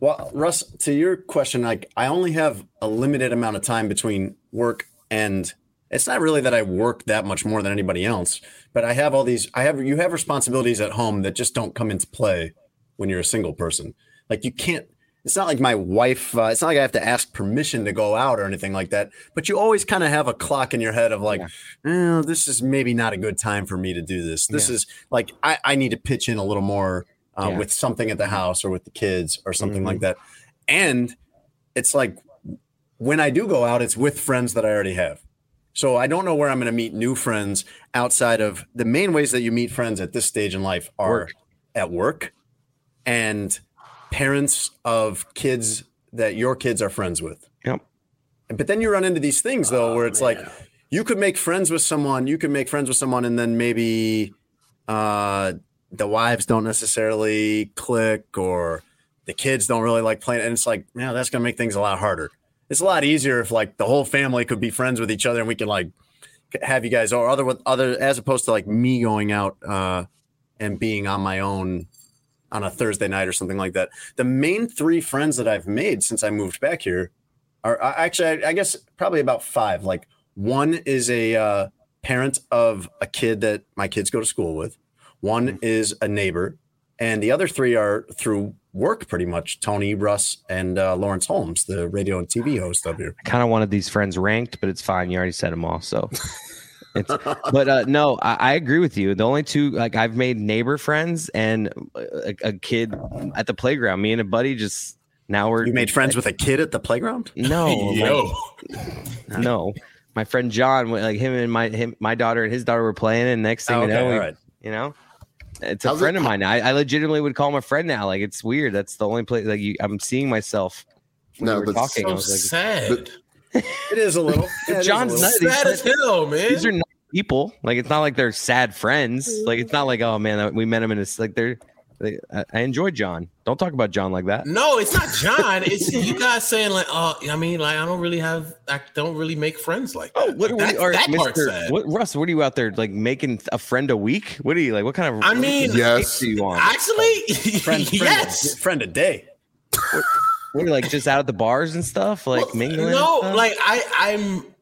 Well, Russ, to your question, like I only have a limited amount of time between work and it's not really that I work that much more than anybody else, but I have all these I have you have responsibilities at home that just don't come into play when you're a single person. Like you can't it's not like my wife uh, it's not like I have to ask permission to go out or anything like that, but you always kind of have a clock in your head of like, oh, this is maybe not a good time for me to do this. This is like I, I need to pitch in a little more uh, Yeah. with something at the house or with the kids or something like that. And it's like when I do go out, it's with friends that I already have. So I don't know where I'm going to meet new friends outside of the main ways that you meet friends at this stage in life are Work. at work and parents of kids that your kids are friends with. Yep. But then you run into these things though, where it's like you could make friends with someone, you could make friends with someone, and then maybe uh, the wives don't necessarily click, or the kids don't really like playing. And it's like, yeah, that's gonna make things a lot harder. It's a lot easier if like the whole family could be friends with each other, and we can like have you guys or other with other as opposed to like me going out uh, and being on my own on a Thursday night or something like that. The main three friends that I've made since I moved back here are uh, actually, I, I guess, probably about five. Like one is a uh, parent of a kid that my kids go to school with. One is a neighbor, and the other three are through work, pretty much. Tony, Russ, and uh, Lawrence Holmes, the radio and TV host up here. I kind of wanted these friends ranked, but it's fine. You already said them all, so. It's, but uh, no, I, I agree with you. The only two like I've made neighbor friends and a, a kid at the playground. Me and a buddy just now we're You made friends with a kid at the playground? no, like, no. My friend John, like him and my him, my daughter and his daughter were playing, and next thing Oh, you know, okay, we- all right. you know, it's a How's it- friend of mine. I, I legitimately would call him a friend now. Like it's weird. That's the only place like you, I'm seeing myself. No, we were but talking, I so was like, sad. It is a little. Yeah, it is a John's little. not- these sad as hell, man. these are not people. Like it's not like they're sad friends. Like it's not like oh man, we met him and it's Like they're. They, I, I enjoy John. Don't talk about John like that. No, it's not John. It's you guys saying like, oh, I mean, like I don't really have, I don't really make friends like oh, that. Oh, what, Like, what, that, are, that part's Mr. sad. What, Russ? What are you out there like making a friend a week? What are you like? What kind of? I mean, Yes. do you want? Actually, Friend, friend, yes. friend a day. What are you like just out at the bars and stuff, like Well, mingling? No, stuff? like I, I'm.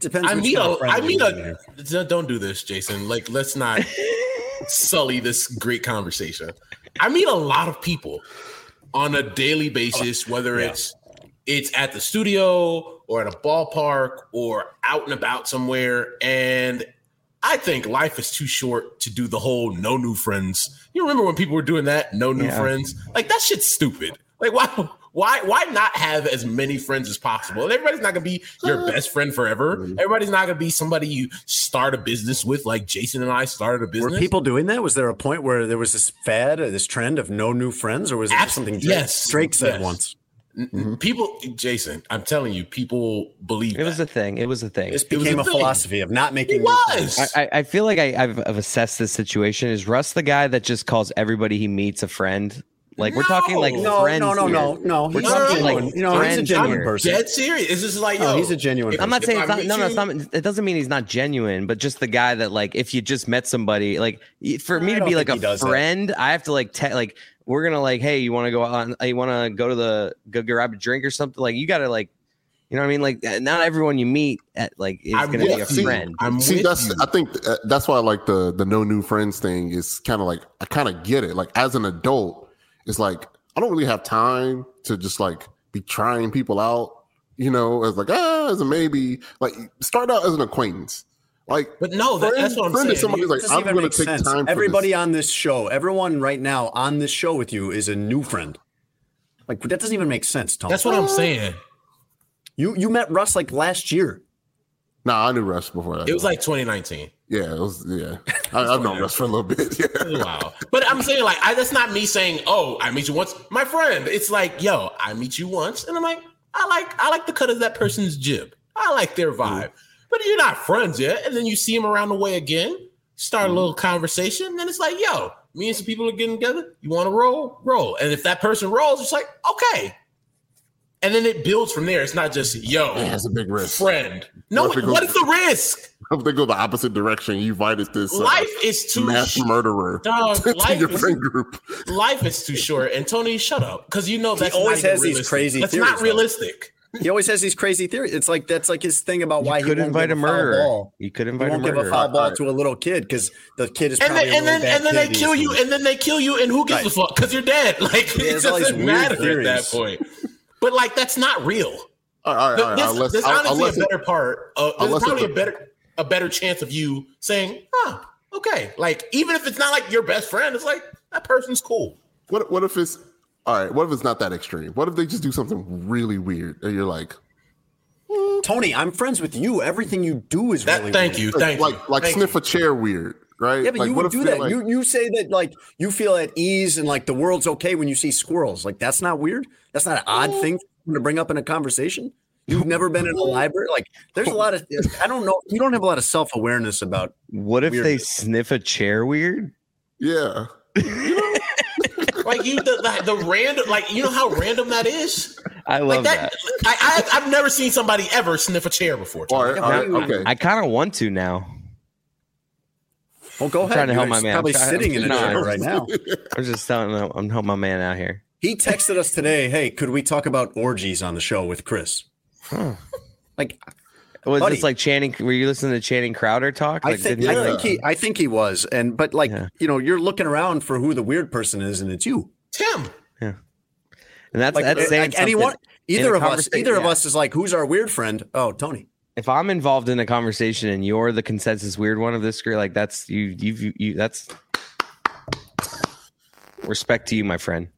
Depends. I which meet kind a. Oh, I you're meet a. don't- Don't do this, Jason. Like, let's not sully this great conversation. I meet a lot of people on a daily basis, oh, whether Yeah. it's it's at the studio or at a ballpark or out and about somewhere, and I think life is too short to do the whole no new friends. You remember when people were doing that? No new Yeah. friends. Like that shit's stupid. Like why why why not have as many friends as possible? And everybody's not gonna be your best friend forever. Mm-hmm. Everybody's not gonna be somebody you start a business with, like Jason and I started a business. Were people doing that? Was there a point where there was this fad, or this trend of no new friends, or was it just something Drake, yes, Drake said yes. once? people Jason, I'm telling you, people believe it was that. a thing. It was a thing. This It became a a, philosophy of not making. It new friends. was. I, I- I feel like I, I've, I've assessed this situation. Is Russ the guy that just calls everybody he meets a friend? Like we're talking like No, No, friends no, no, here. no, no. We're He's talking No, like you know, he's a friends genuine here. person. dead serious. It's just like No, yo, he's a genuine if- I'm not saying it's not. No, no, it's not. It doesn't mean he's not genuine, but just the guy that like if you just met somebody, like for me I to be like a he does that. friend, I have to like te- like we're gonna like, hey, you want to go on? You want to go to the go grab a drink or something? Like you got to like, you know what I mean? Like uh, not everyone you meet at like is gonna be a with you. friend. I'm See, that's you. I think uh, that's why I like the the no new friends thing is kind of like I kind of get it. Like as an adult, it's like I don't really have time to just like be trying people out. You know, as like ah, as a maybe. Like start out as an acquaintance. Like, But no, that, friend- that's what I'm saying. is somebody like I'm going to take sense. time. For Everybody this. on this show, everyone right now on this show with you is a new friend. Like that doesn't even make sense, Tom. that's what I'm saying. you you met Russ like last year. Nah, I knew Russ before that. It was like 2019. yeah, it was yeah. I, I've known Russ for a little bit. Yeah. Wow. But I'm saying like I that's not me saying, oh, I meet you once. My friend. It's like, yo, I meet you once. And I'm like, I like I like the cut of that person's jib. I like their vibe. But you're not friends yet. And then you see them around the way again, start a mm-hmm. little conversation. Then it's like, yo, me and some people are getting together. You want to roll? Roll. And if that person rolls, it's like, okay. And then it builds from there. It's not just, yo, Yeah, it's a big risk. friend. No, What if what is the risk? If they go the opposite direction, you invited this uh, Life is too mass sh- murderer Dog, to life your is- friend group. life is too short. And Tony, shut up, because you know that's always not even has these realistic. crazy That's theories, not though. realistic. He always has these crazy theories. It's like that's like his thing about why you he could invite a foul murderer. ball. You could invite a won't give a murderer. foul ball Alright. to a little kid because the kid is And probably then and a then really and then they kill you, and then they kill you, and who gives a fuck? Because you're dead. Like Yeah, it there's doesn't weird matter at that point. But like that's not real. All right, all right, all right. There's, Unless, there's honestly it- a better part. Uh, there's probably a better a better chance of you saying, "Huh, okay." Like even if it's not like your best friend, it's like that person's cool. what what if it's all right? What if it's not that extreme? What if they just do something really weird and you're like, Tony, I'm friends with you. Everything you do is That really thank weird. you, thank like you. like Thank sniff you. a chair weird, right? Yeah, but like, you would do that. like- you you say that like you feel at ease and like the world's okay when you see squirrels. Like that's not weird. That's not an odd thing to bring up in a conversation. You've never been in a library. Like there's a lot of I don't know. You don't have a lot of self awareness about. What if they sniff a chair weird? yeah. Like you, the, the, the random, like you know how random that is. I Like love that. that. I, I I've never seen somebody ever sniff a chair before. All right, all right, Now- okay. I kind of want to now. Well, go ahead. trying to help You're my man. Probably I'm trying- sitting in a No, chair I'm- right now. I'm just telling him I'm helping my man out here. He texted us today. Hey, could we talk about orgies on the show with Chris? Like Was Buddy. this like Channing? Were you listening to Channing Crowder talk? I think, didn't I he- think he, I think he was, and but like Yeah. you know, you're looking around for who the weird person is, and it's you. Tim. Yeah, and that's Like, that's uh, saying like anyone, either of us, conversation- either of us is like, who's our weird friend? Oh, Tony. If I'm involved in a conversation and you're the consensus weird one of this group, like that's you, you, you, that's respect to you, my friend.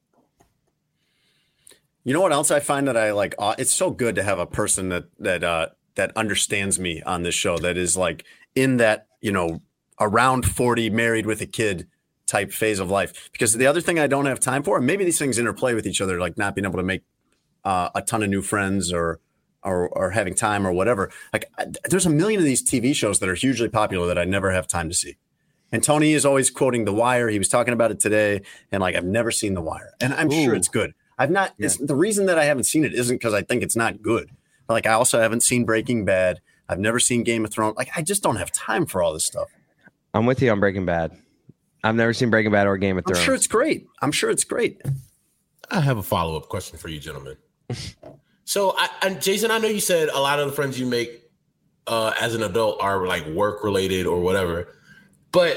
You know what else I find that I like? It's so good to have a person that that uh, that understands me on this show. That is like in that you know around forty, married with a kid type phase of life. Because the other thing I don't have time for, and maybe these things interplay with each other, like not being able to make uh, a ton of new friends or. Or, or having time or whatever. Like, I, there's a million of these TV shows that are hugely popular that I never have time to see. And Tony is always quoting The Wire. He was talking about it today, and like I've never seen The Wire, and I'm sure it's good. I've not. It's, the reason that I haven't seen it isn't because I think it's not good. Like I also haven't seen Breaking Bad. I've never seen Game of Thrones. Like I just don't have time for all this stuff. I'm with you on Breaking Bad. I've never seen Breaking Bad or Game of Thrones. I'm sure it's great. I'm sure it's great. I have a follow up question for you, gentlemen. so, I, and Jason, I know you said a lot of the friends you make uh, as an adult are like work related or whatever, but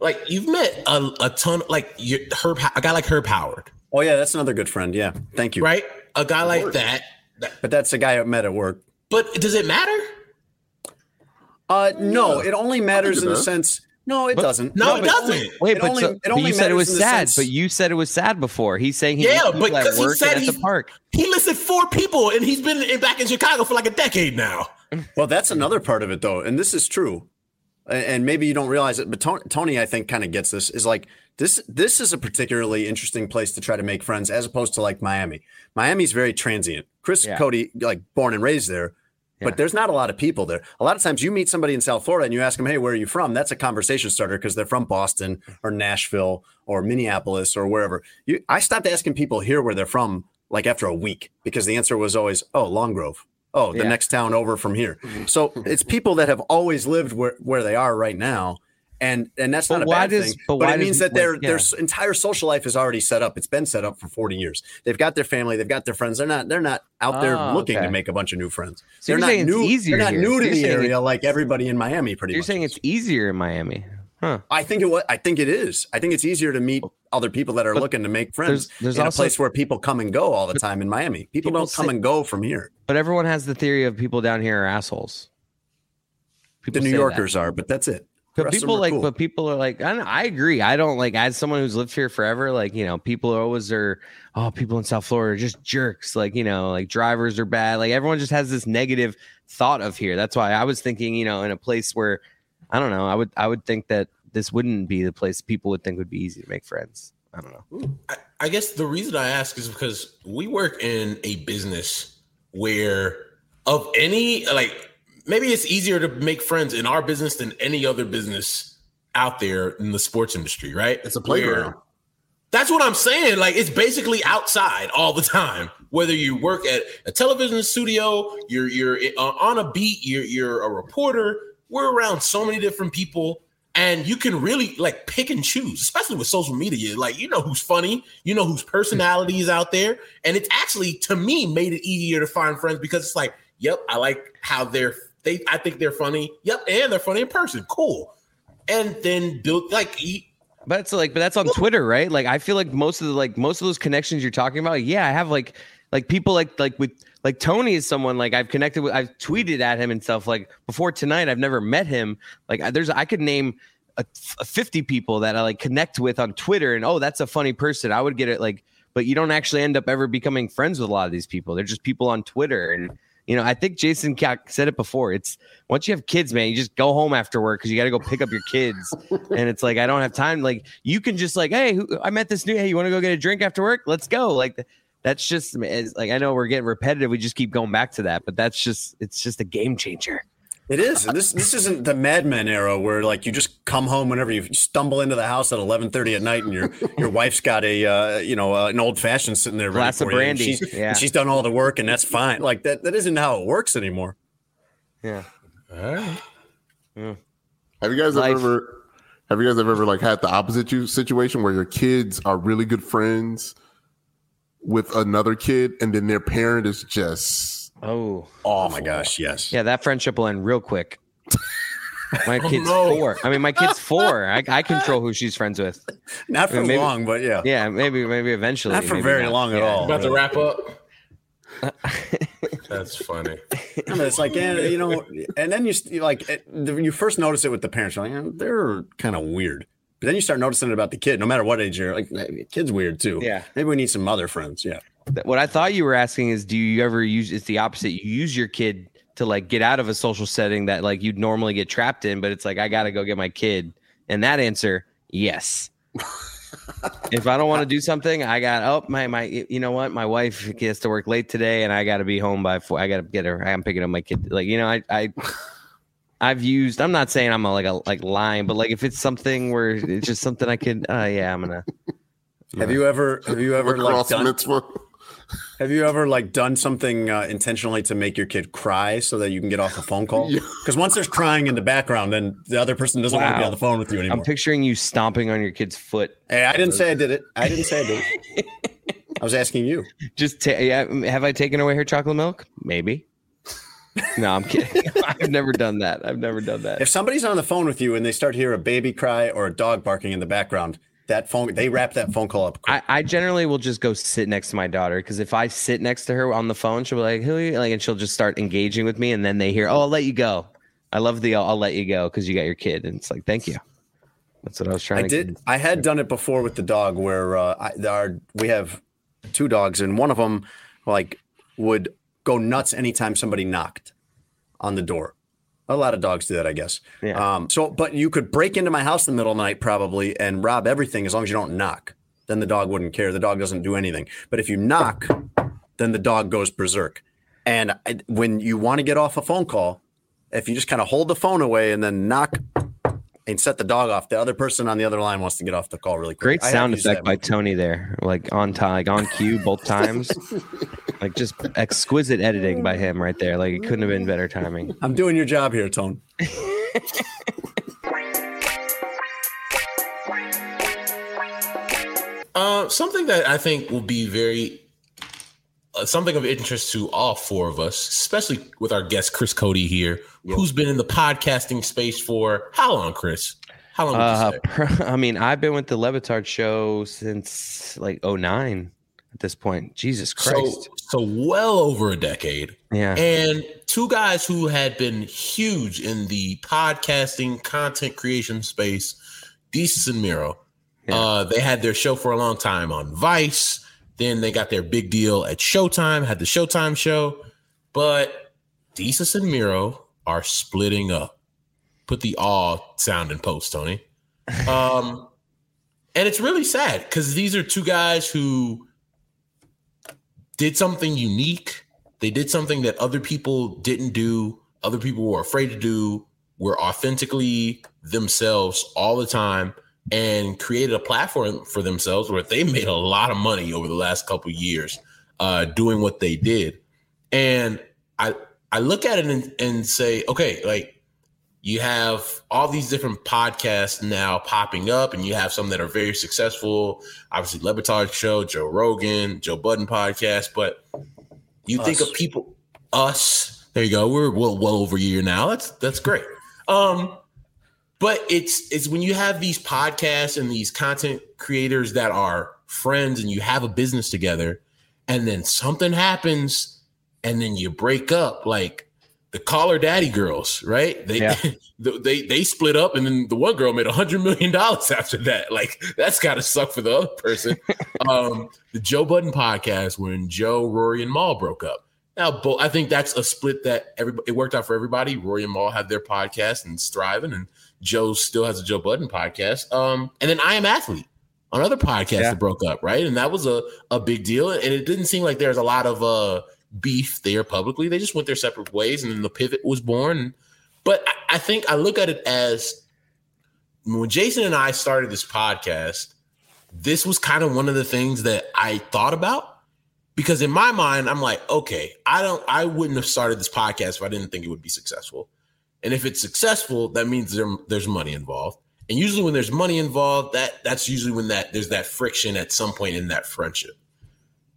like you've met a, a ton, like you, Herb, a guy like Herb Howard, Oh yeah, that's another good friend. Yeah, thank you. right? A guy like that. that But that's a guy I met at work. but does it matter? Uh, no, Yeah. it only matters in the sense. No, it But- doesn't. No, it doesn't. only- Wait, it but, only, so, it but you said it was sad. sense- But you said it was sad before. He's saying he Yeah, meets but people at because he said and at the park. he listed four people and he's been in, back in Chicago for like a decade now. Well, that's another part of it, though, and this is true, and maybe you don't realize it, but Tony, Tony I think, kind of gets this. Is like this. This is a particularly interesting place to try to make friends, as opposed to like Miami. Miami's very transient. Chris Yeah. Cote, like born and raised there, Yeah. but there's not a lot of people there. A lot of times, you meet somebody in South Florida and you ask them, "Hey, where are you from?" That's a conversation starter because they're from Boston or Nashville or Minneapolis or wherever. You, I stopped asking people here where they're from like after a week because the answer was always, "Oh, Long Grove." Oh, the Yeah. next town over from here. Mm-hmm. So it's people that have always lived where, where they are right now. And and that's But not a bad does- thing. but But, it means that their like, their entire social life is already set up. It's been set up for 40 years. They've got their family, they've got their friends. They're not they're not out there Oh, looking okay. to make a bunch of new friends. So they're not new. they're not here. new to the area like everybody in Miami pretty much. You're much. saying is. it's easier in Miami, huh? I think it was. I think it is. I think it's easier to meet oh. other people that are But looking to make friends there's- there's in also- a place where people come and go all the time in Miami. People, people don't come say- and go from here. But everyone has the theory of people down here are assholes. The New say that. Yorkers are, but that's it. But people like, cool. but people are like, I, don't, I agree. I don't like as someone who's lived here forever. Like, you know, people are always are, oh, people in South Florida are just jerks. Like, you know, like drivers are bad. Like everyone just has this negative thought of here. That's why I was thinking, you know, in a place where, I don't know, I would, I would think that this wouldn't be the place people would think would be easy to make friends. I don't know. I, I guess the reason I ask is because we work in a business where of any like maybe it's easier to make friends in our business than any other business out there in the sports industry, right? It's a Where- playground. That's what I'm saying. Like it's basically outside all the time. Whether you work at a television studio, you're you're uh, on a beat, you're you're a reporter. We're around so many different people, and you can really like pick and choose, especially with social media. Like you know who's funny, you know whose personality is out there, and it's actually to me made it easier to find friends because it's like, yep, I like how they're they. I think they're funny. Yep, and they're funny in person. Cool. And then build like you- But it's like, but that's on Twitter, right? Like, I feel like most of the like most of those connections you're talking about. Yeah, I have like like people like like with like Tony is someone like I've connected with. I've tweeted at him and stuff. Like before tonight, I've never met him. Like there's I could name a, a 50 people that I like connect with on Twitter, and oh, that's a funny person. I would get it like, but you don't actually end up ever becoming friends with a lot of these people. They're just people on Twitter and. You know, I think Jason said it before. It's once you have kids, man, you just go home after work because you got to go pick up your kids, and it's like I don't have time. Like you can just like, hey, who, I met this new. Hey, you want to go get a drink after work? Let's go. Like that's just like I know we're getting repetitive. We just keep going back to that, but that's just it's just a game changer. It is. And this this isn't the Mad Men era where like you just come home whenever you stumble into the house at eleven thirty at night and your your wife's got a uh, you know uh, an old fashioned sitting there ready Glass of for you, and brandy. she's, Yeah. and she's done all the work and that's fine. Like that that isn't how it works anymore. Yeah. all right. Have you guys Life. ever have you guys ever like had the opposite you situation where your kids are really good friends with another kid and then their parent is just Oh, Oh my gosh, yes. yeah. That friendship will end real quick. My Oh, kid's no. four. I mean, my kid's four. I, I control who she's friends with. Not for Maybe- long, but yeah. Yeah, maybe, maybe eventually. Not for maybe very not. long at Yeah. all. About to wrap up. That's funny. I mean, it's like, eh, you know, and then you, like, you first notice it with the parents. You're like, they're kind of weird. But then you start noticing it about the kid, no matter what age you're like, kid's weird too. Yeah. Maybe we need some other friends. Yeah. Th- What I thought you were asking is, do you ever use? It's the opposite. You use your kid to like get out of a social setting that like you'd normally get trapped in, but it's like I got to go get my kid. And that answer, yes. if I don't want to do something, I got oh my my. You know what? My wife gets to work late today, and I got to be home by four. I got to get her. I'm picking up my kid. Like you know, I I. I've used. I'm not saying I'm a, like a like lying, but like if it's something where it's just something I could. Uh, yeah, I'm gonna. Have you ever, have you ever like lacrosse done, mitzvah. Have you ever like done something uh, intentionally to make your kid cry so that you can get off a phone call? Because once there's crying in the background, then the other person doesn't want to be on the phone with you anymore. I'm picturing you stomping on your kid's foot. hey, I didn't say I did it. I didn't say I did it. I was asking you. Just ta- yeah, have I taken away her chocolate milk? Maybe. No, I'm kidding. I've never done that. I've never done that. If somebody's on the phone with you and they start to hear a baby cry or a dog barking in the background, that phone they wrap that phone call up. I, I generally will just go sit next to my daughter because if I sit next to her on the phone, she'll be like, "Who?" are you?" Like, and she'll just start engaging with me, and then they hear, "Oh, I'll let you go." I love the "I'll, I'll let you go" because you got your kid, and it's like, "Thank you." That's what I was trying I to. did. I had done it before with the dog, where uh, I, our we have two dogs, and one of them like would go nuts anytime somebody knocked on the door. A lot of dogs do that, I guess. Yeah. Um, so, but you could break into my house in the middle of the night probably and rob everything as long as you don't knock. Then the dog wouldn't care. The dog doesn't do anything. But if you knock, then the dog goes berserk. And I, when you want to get off a phone call, if you just kind of hold the phone away and then knock and set the dog off, the other person on the other line wants to get off the call really quick. Great I sound used effect by. Tony there, like on time, like on cue both times. like just exquisite editing by him right there. Like it couldn't have been better timing. I'm doing your job here, Tone. Uh, something that I think will be very uh, something of interest to all four of us, especially with our guest Chris Cote here, who's been in the podcasting space for how long, Chris? How long? Would Uh, you say? I mean, I've been with the Le Batard show since like 09 at this point. Jesus Christ. So, So well over a decade. Yeah. And two guys who had been huge in the podcasting content creation space, Desus and Mero. Yeah. Uh, they had their show for a long time on Vice. Then they got their big deal at Showtime, had the Showtime show. But Desus and Mero are splitting up. Put the all sound in post, Tony. Um, and it's really sad because these are two guys who did something unique. They did something that other people didn't do, other people were afraid to do, were authentically themselves all the time and created a platform for themselves where they made a lot of money over the last couple years uh, doing what they did. And I I look at it and, and say, okay, like you have all these different podcasts now popping up, and you have some that are very successful. Obviously, Le Show, Joe Rogan, Joe Budden podcast. But you Us. think of people, us. There you go. We're well, well over a year now. That's that's great. Um, but it's it's when you have these podcasts and these content creators that are friends, and you have a business together, and then something happens, and then you break up, like the Call Her Daddy girls, right? They Yeah. they they split up, and then the one girl made a hundred million dollars after that. Like that's got to suck for the other person. um, the Joe Budden podcast when Joe, Rory, and Mal broke up. Now, bo- I think that's a split that everybody it worked out for everybody. Rory and Mal had their podcast and it's thriving, and Joe still has a Joe Budden podcast. Um, and then I am athlete. Another podcast Yeah. that broke up, right? And that was a, a big deal. And it didn't seem like there's a lot of uh beef there publicly. They just went their separate ways, and then the pivot was born. But I, I think I look at it as when Jason and I started this podcast, this was kind of one of the things that I thought about because in my mind, I'm like, okay, I don't, I wouldn't have started this podcast if I didn't think it would be successful. And if it's successful, that means there, there's money involved. And usually, when there's money involved, that that's usually when that there's that friction at some point in that friendship.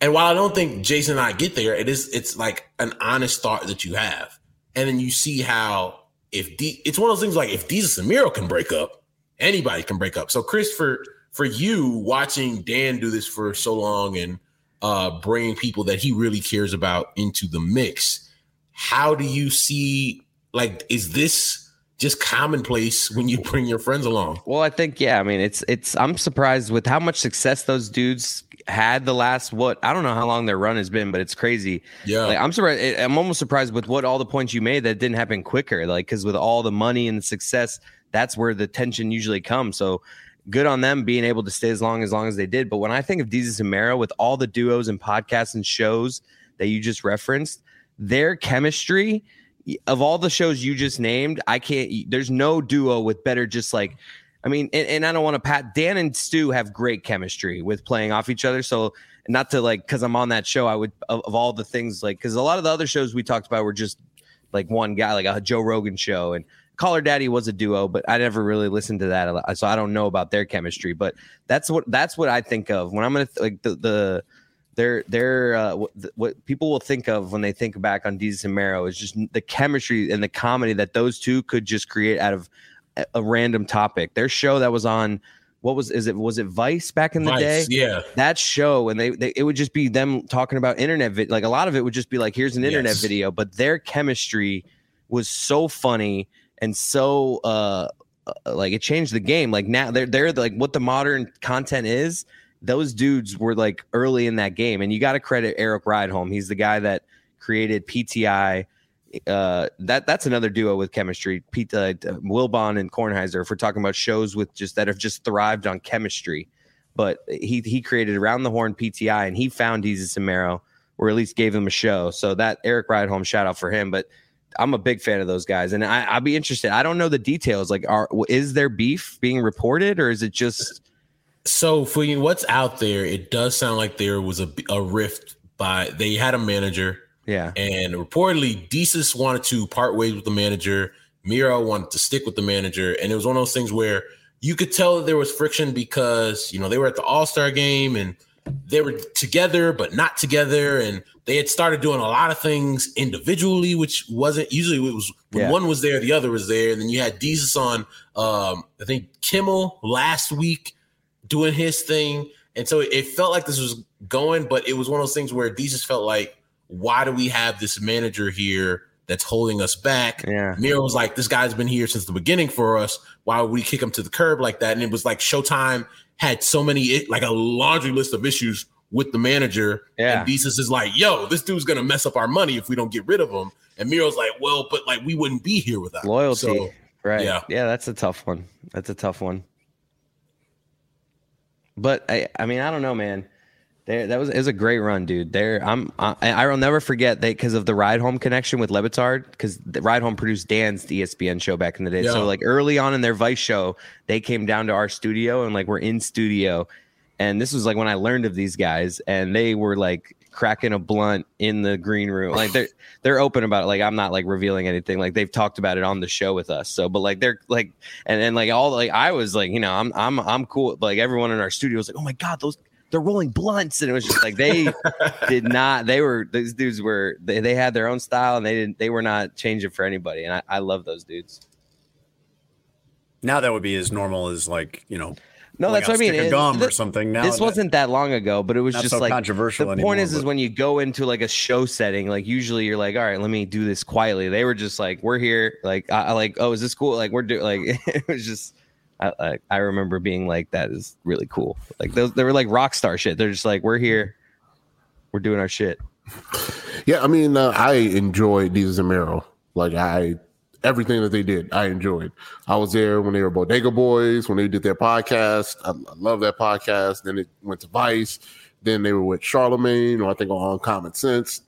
And while I don't think Jason and I get there, it is it's like an honest thought that you have, and then you see how if D, it's one of those things like if Desus and Mero can break up, anybody can break up. So, Chris, for for you watching Dan do this for so long and uh, bringing people that he really cares about into the mix, how do you see? Like, is this just commonplace when you bring your friends along? Well, I think yeah. I mean, it's it's. I'm surprised with how much success those dudes had the last what I don't know how long their run has been, but it's crazy. Yeah, Like I'm surprised. I'm almost surprised with what all the points you made that didn't happen quicker. Like because with all the money and the success, that's where the tension usually comes. So good on them being able to stay as long as long as they did. But when I think of Desus and Mero with all the duos and podcasts and shows that you just referenced, their chemistry of all the shows you just named, I can't. There's no duo with better. Just like, I mean, and, and I don't want to pat Dan and Stu have great chemistry with playing off each other. So not to like because I'm on that show, I would of, of all the things like because a lot of the other shows we talked about were just like one guy, like a Joe Rogan show and. Call Her Daddy was a duo, but I never really listened to that, so I don't know about their chemistry. But that's what that's what I think of when I'm gonna like the the their their uh, what, what people will think of when they think back on Desus and Mero is just the chemistry and the comedy that those two could just create out of a, a random topic. Their show that was on what was is it was it Vice back in the day? Yeah. that show and they, they it would just be them talking about internet vid- like a lot of it would just be like here's an internet Yes. video but their chemistry was so funny and so uh uh, like it changed the game like now they're they're like what the modern content is those dudes were like early in that game and you got to credit Erik Rydholm he's the guy that created PTI uh that that's another duo with chemistry. Pete uh, Wilbon and Kornheiser if we're talking about shows with just that have just thrived on chemistry. But he he created around the horn PTI and he found Desus Mero or at least gave him a show. So that Erik Rydholm shout out for him but I'm a big fan of those guys and I, I'll be interested. I don't know the details like are is there beef being reported or is it just So for you, what's out there, it does sound like there was a, a rift by they had a manager yeah and reportedly Desus wanted to part ways with the manager. Mero wanted to stick with the manager. And it was one of those things where you could tell that there was friction because, you know, they were at the All-Star game and they were together but not together. And they had started doing a lot of things individually, which wasn't usually it was when Yeah. one was there, the other was there. And then you had Desus on um, I think Kimmel last week doing his thing. And so it felt like this was going, but it was one of those things where Desus felt like, why do we have this manager here that's holding us back? Yeah. Mero was like, this guy's been here since the beginning for us. Why would we kick him to the curb like that? And it was like Showtime had so many, like a laundry list of issues with the manager. Yeah. And Desus is like, yo, this dude's gonna mess up our money if we don't get rid of him. And Mero's like, well, but like we wouldn't be here without him." Loyalty. So, right. yeah. Yeah. That's a tough one. That's a tough one. But I, I mean, I don't know, man. There, that was it was a great run, dude. There, I'm, I, I will never forget that because of the Rydholm connection with Le Batard, because the Rydholm produced Dan's ESPN show back in the day. Yeah. So like early on in their Vice show, they came down to our studio and like we're in studio, and this was like when I learned of these guys, and they were like cracking a blunt in the green room. Like they're they're open about it. Like I'm not like revealing anything. Like they've talked about it on the show with us. So, but like they're like, and then like all like I was like, you know, I'm I'm I'm cool. Like everyone in our studio was like, oh my god, those they're rolling blunts, and it was just like they did not. They were these dudes were they, they had their own style, and they didn't they were not changing for anybody. And I, I love those dudes. Now that would be as normal as like you know. No, like that's what I mean. stick of It- gum or something. Now this wasn't that long ago, but it was Not just so like controversial The point anymore, is, is but- when you go into like a show setting, like usually you're like, all right, let me do this quietly. They were just like, we're here, like, I, I like, oh, is this cool? Like, we're doing, like, it was just. I, I I remember being like, that is really cool. Like those, they were like rock star shit. They're just like, we're here, we're doing our shit. Yeah, I mean, uh, I enjoyed Desus and Mero. Like I, everything that they did, I enjoyed. I was there when they were Bodega Boys, when they did their podcast. I, I love that podcast. Then it went to Vice. Then they were with Charlemagne, or I think on Common Sense,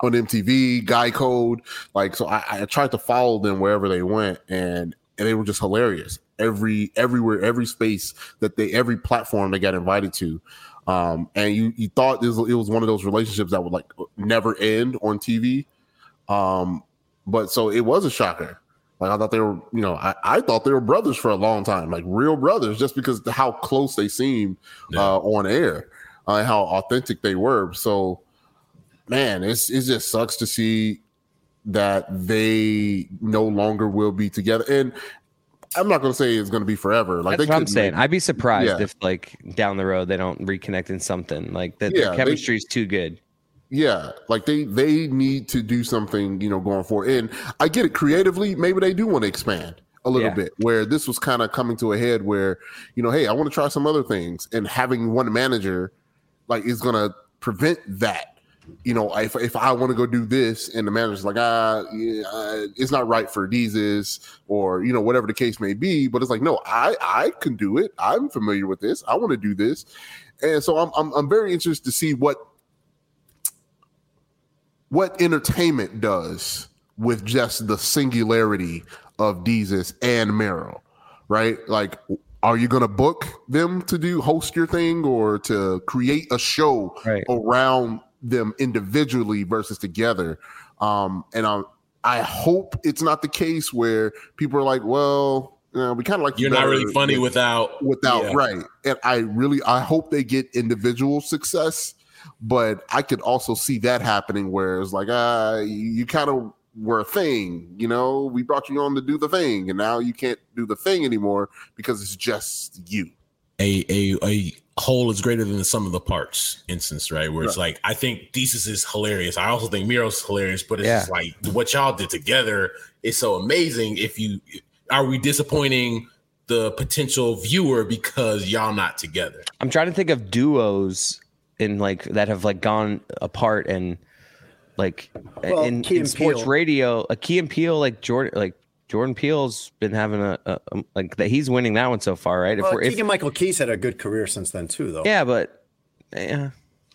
on MTV, Guy Code. Like, so I, I tried to follow them wherever they went, and and they were just hilarious. Every everywhere, every space that they, every platform they got invited to. Um, and you you thought this it was one of those relationships that would like never end on TV. Um, but so it was a shocker. Like I thought they were, you know, I, I thought they were brothers for a long time, like real brothers, just because of how close they seemed Yeah. uh, on air, uh, and how authentic they were. So, man, it's it just sucks to see that they no longer will be together. And I'm not going to say it's going to be forever. Like That's they what I'm saying. make- I'd be surprised Yeah. if like down the road they don't reconnect in something like that. Yeah, their they- chemistry is too good. Yeah, like they they need to do something, you know, going forward. And I get it creatively, maybe they do want to expand a little Yeah. bit. Where this was kind of coming to a head, where you know, hey, I want to try some other things, and having one manager like is going to prevent that. You know, if if I want to go do this, and the manager's like, ah, yeah, uh, it's not right for Desus, or you know, whatever the case may be. But it's like, no, I I can do it. I'm familiar with this. I want to do this, and so I'm I'm, I'm very interested to see what what entertainment does with just the singularity of Desus and Mero, right? Like, are you going to book them to do host your thing or to create a show Right. around them individually versus together? Um, and I, I hope it's not the case where people are like, well, you know, we kind of like you You're not really funny than- without without yeah. right and i really i hope they get individual success but i could also see that happening where it's like uh you kind of were a thing you know we brought you on to do the thing and now you can't do the thing anymore because it's just you a a a whole is greater than the sum of the parts instance, right? Where it's like I think Desus is hilarious. I also think Mero's hilarious, but it's Yeah. just like what y'all did together is so amazing. If you are we disappointing the potential viewer because y'all not together? I'm trying to think of duos in like that have like gone apart and like Well, in, in sports Peele. radio, a Key and Peele like Jordan like Jordan Peele's been having a, a, a- like that he's winning that one so far, right? If Well, we're if, Keegan Michael Key's had a good career since then too, though. yeah, but yeah,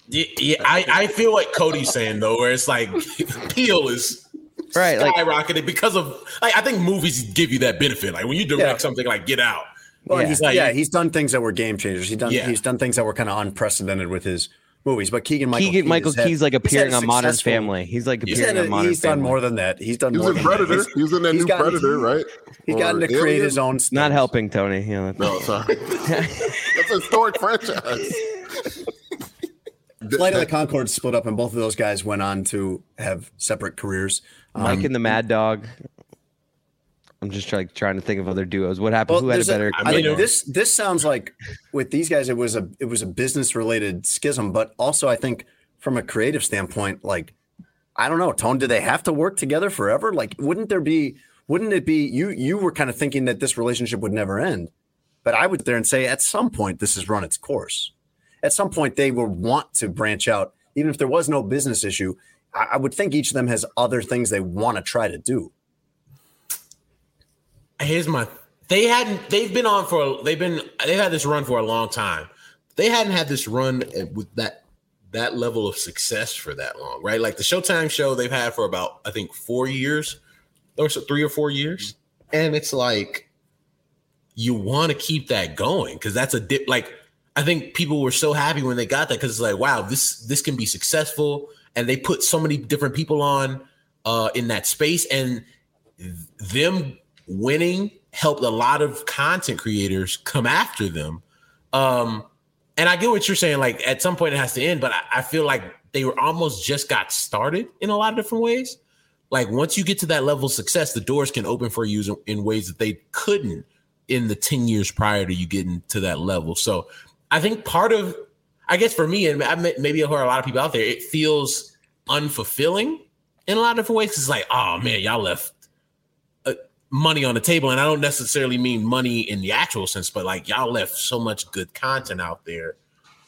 Yeah, yeah I, I feel like Cote's saying though, where it's like Peele is Right, like- skyrocketed because of like I think movies give you that benefit. Like when you direct Yeah. something like Get Out, Well, Yeah. he's Like- yeah, he's done things that were game changers. He's done Yeah. he's done things that were kind of unprecedented with his movies. But Keegan Michael Keegan Key Michael has Key's like appearing on Modern Family. He's like He's, appearing had on a- Modern he's Family. done more than that. He's done he was more in than predator that. he was in that he's new gotten- predator right He's gotten Or to create his own. Stuff. Not helping Tony. You know, no sorry that's a historic franchise Flight of the Conchords split up, and both of those guys went on to have separate careers. Um, Mike and the Mad Dog. I'm just trying trying to think of other duos. What happened? Well, Who had a better? I I mean, mean, this this sounds like with these guys, it was a it was a business related schism, but also I think from a creative standpoint, like I don't know, Tone. Do they have to work together forever? Like, wouldn't there be? Wouldn't it be? You you were kind of thinking that this relationship would never end, but I would there and say at some point this has run its course. At some point they will want to branch out, even if there was no business issue. I, I would think each of them has other things they want to try to do. Here's my. They hadn't. They've been on for. They've been. They've had this run for a long time. They hadn't had this run with that that level of success for that long, right? Like the Showtime show they've had for about I think four years, or so three or four years, and it's like you want to keep that going because that's a dip. Like I think people were so happy when they got that because it's like wow, this this can be successful, and they put so many different people on uh in that space, and them winning helped a lot of content creators come after them. Um, and I get what you're saying. Like at some point it has to end, but I, I, feel like they were almost just got started in a lot of different ways. Like once you get to that level of success, the doors can open for you in, ways that they couldn't in the 10 years prior to you getting to that level. So I think part of, I guess for me, and maybe for a lot of people out there, it feels unfulfilling in a lot of different ways. It's like, oh man, y'all left money on the table. And I don't necessarily mean money in the actual sense, but like y'all left so much good content out there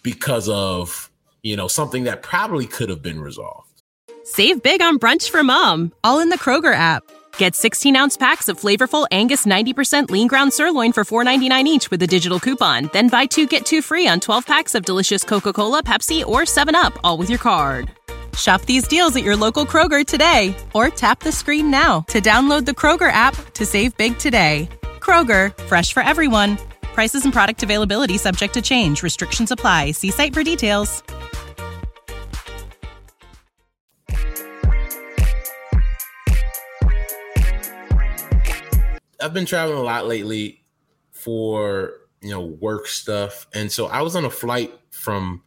because of, you know, something that probably could have been resolved. Save big on brunch for mom, all in the Kroger app. Get 16 ounce packs of flavorful Angus 90% lean ground sirloin for $4.99 each with a digital coupon. Then buy two get two free on 12 packs of delicious Coca Cola, Pepsi, or 7UP, all with your card. Shop these deals at your local Kroger today or tap the screen now to download the Kroger app to save big today. Kroger, fresh for everyone. Prices and product availability subject to change. Restrictions apply. See site for details. I've been traveling a lot lately for, you know, work stuff. And so I was on a flight from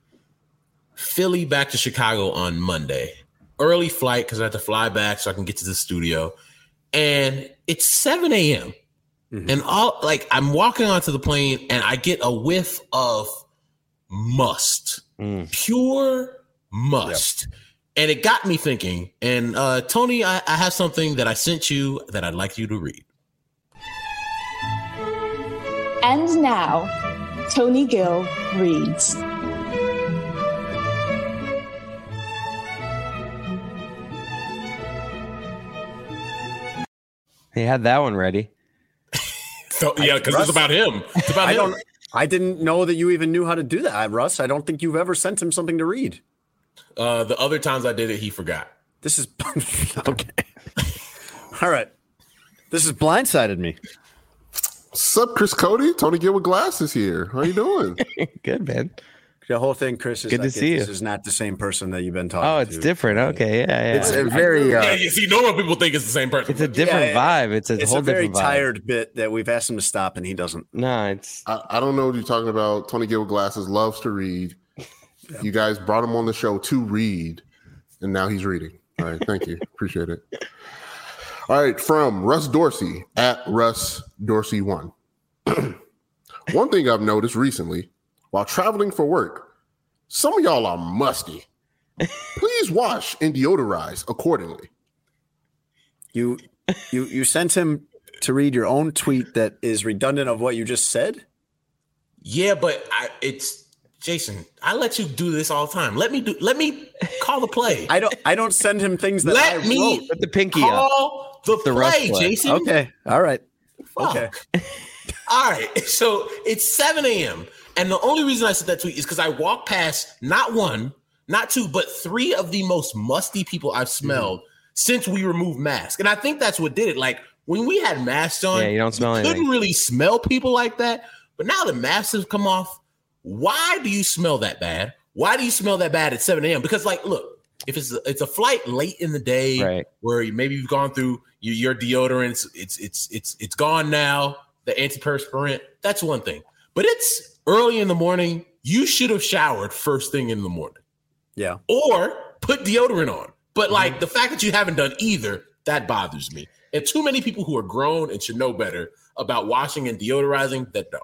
Philly back to Chicago on Monday. Early flight because I had to fly back so I can get to the studio. And it's 7 a.m. Mm-hmm. And all like I'm walking onto the plane and I get a whiff of must. Mm. Pure must. Yep. And it got me thinking. And uh Tony, I, I have something that I sent you that I'd like you to read. And now, Tony Gill reads. He had that one ready. so yeah, because it's about him. It's about I him. Don't, I didn't know that you even knew how to do that, Russ. I don't think you've ever sent him something to read. Uh, the other times I did it, he forgot. This is okay. All right. This has blindsided me. Sup, Chris Cote? Tony Gill with glasses here. How you doing? Good, man. The whole thing, Chris, is good to see you. This is not the same person that you've been talking. Oh, it's to. different. Okay, yeah, yeah. It's a very. Uh, yeah, you see, normal people think it's the same person. It's a different yeah, vibe. It's a it's whole a very different tired bit that we've asked him to stop, and he doesn't. No, it's. I, I don't know what you're talking about. Tony Gill glasses loves to read. Yeah. You guys brought him on the show to read, and now he's reading. All right, thank you. Appreciate it. All right, from Russ Dorsey at Russ Dorsey one. one thing I've noticed recently while traveling for work some of y'all are musty. Please wash and deodorize accordingly. You you you sent him to read your own tweet that is redundant of what you just said? Yeah, but I, it's Jason. I let you do this all the time. Let me do. Let me call the play. I don't. I don't send him things that let I me wrote. Put the pinky call up. the, the play, play, Jason. Okay. All right. Fuck. Okay. all right. So it's seven a.m. And the only reason I said that tweet is because I walked past not one, not two, but three of the most musty people I've mm-hmm. smelled mm-hmm. since we removed masks. And I think that's what did it. Like when we had masks on, yeah, you don't smell you anything. couldn't really smell people like that. But now the masks have come off. Why do you smell that bad? Why do you smell that bad at 7 a.m.? Because, like, look, if it's a, it's a flight late in the day right. where maybe you've gone through your, your deodorants, it's it's it's it's gone now. The antiperspirant, that's one thing. But it's early in the morning, you should have showered first thing in the morning. Yeah. Or put deodorant on. But like mm-hmm. the fact that you haven't done either, that bothers me. And too many people who are grown and should know better about washing and deodorizing that don't.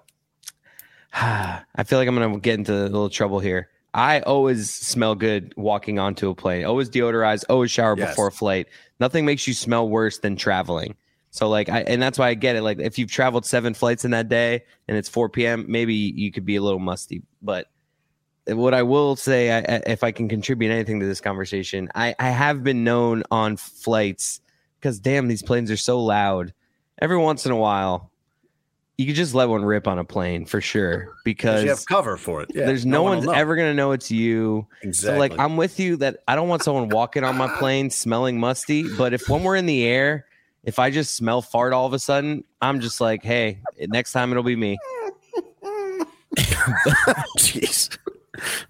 I feel like I'm going to get into a little trouble here. I always smell good walking onto a plane. Always deodorize, always shower Yes. before flight. Nothing makes you smell worse than traveling. So like I and that's why I get it. Like if you've traveled seven flights in that day and it's 4 p.m., maybe you could be a little musty. But what I will say, I, if I can contribute anything to this conversation, I, I have been known on flights because damn, these planes are so loud. Every once in a while, you could just let one rip on a plane for sure because you have cover for it. Yeah, there's no, one one's ever gonna know it's you. exactly. So like I'm with you that I don't want someone walking on my plane smelling musty. But if when we're in the air, if I just smell fart all of a sudden, I'm just like, hey, next time it'll be me. Jeez.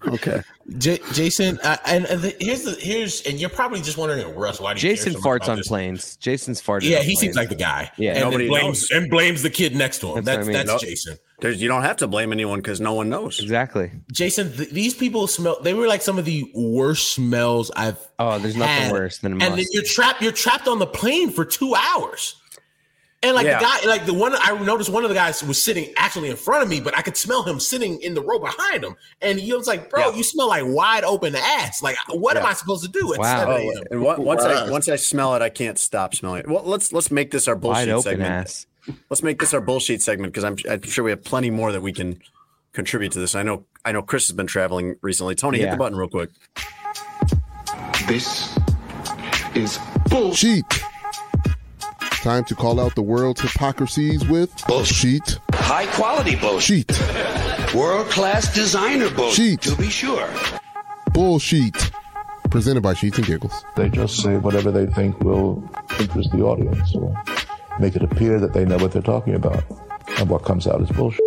Okay. J- Jason, uh, and, and the, here's the here's and you're probably just wondering, Russ, why do you Jason so farts on this? planes. Jason's farted. Yeah, on he seems like the guy. Yeah. and Nobody blames knows. and blames the kid next to him. That's what I mean. that's Nope. Jason. There's, you don't have to blame anyone because no one knows. exactly. Jason, th- these people smell. They were like some of the worst smells I've. Oh, there's nothing had. worse than And then you're trapped. You're trapped on the plane for two hours. And like Yeah. the guy, like the one I noticed, one of the guys was sitting actually in front of me, but I could smell him sitting in the row behind him. And he was like, "Bro, Yeah. you smell like wide open ass. Like, what am I supposed to do?" At Wow. 7 Oh, and on- once I once I smell it, I can't stop smelling it. Well, let's let's make this our Wide bullshit open segment. ass. Let's make this our bullshit segment because I'm, I'm sure we have plenty more that we can contribute to this. I know I know Chris has been traveling recently. Tony, hit the button real quick. This is bullshit. Time to call out the world's hypocrisies with bullshit. High quality bullshit. World class designer bullshit. To be sure. Bullshit. Presented by Sheets and Giggles. They just say whatever they think will interest the audience or make it appear that they know what they're talking about. And what comes out is bullshit.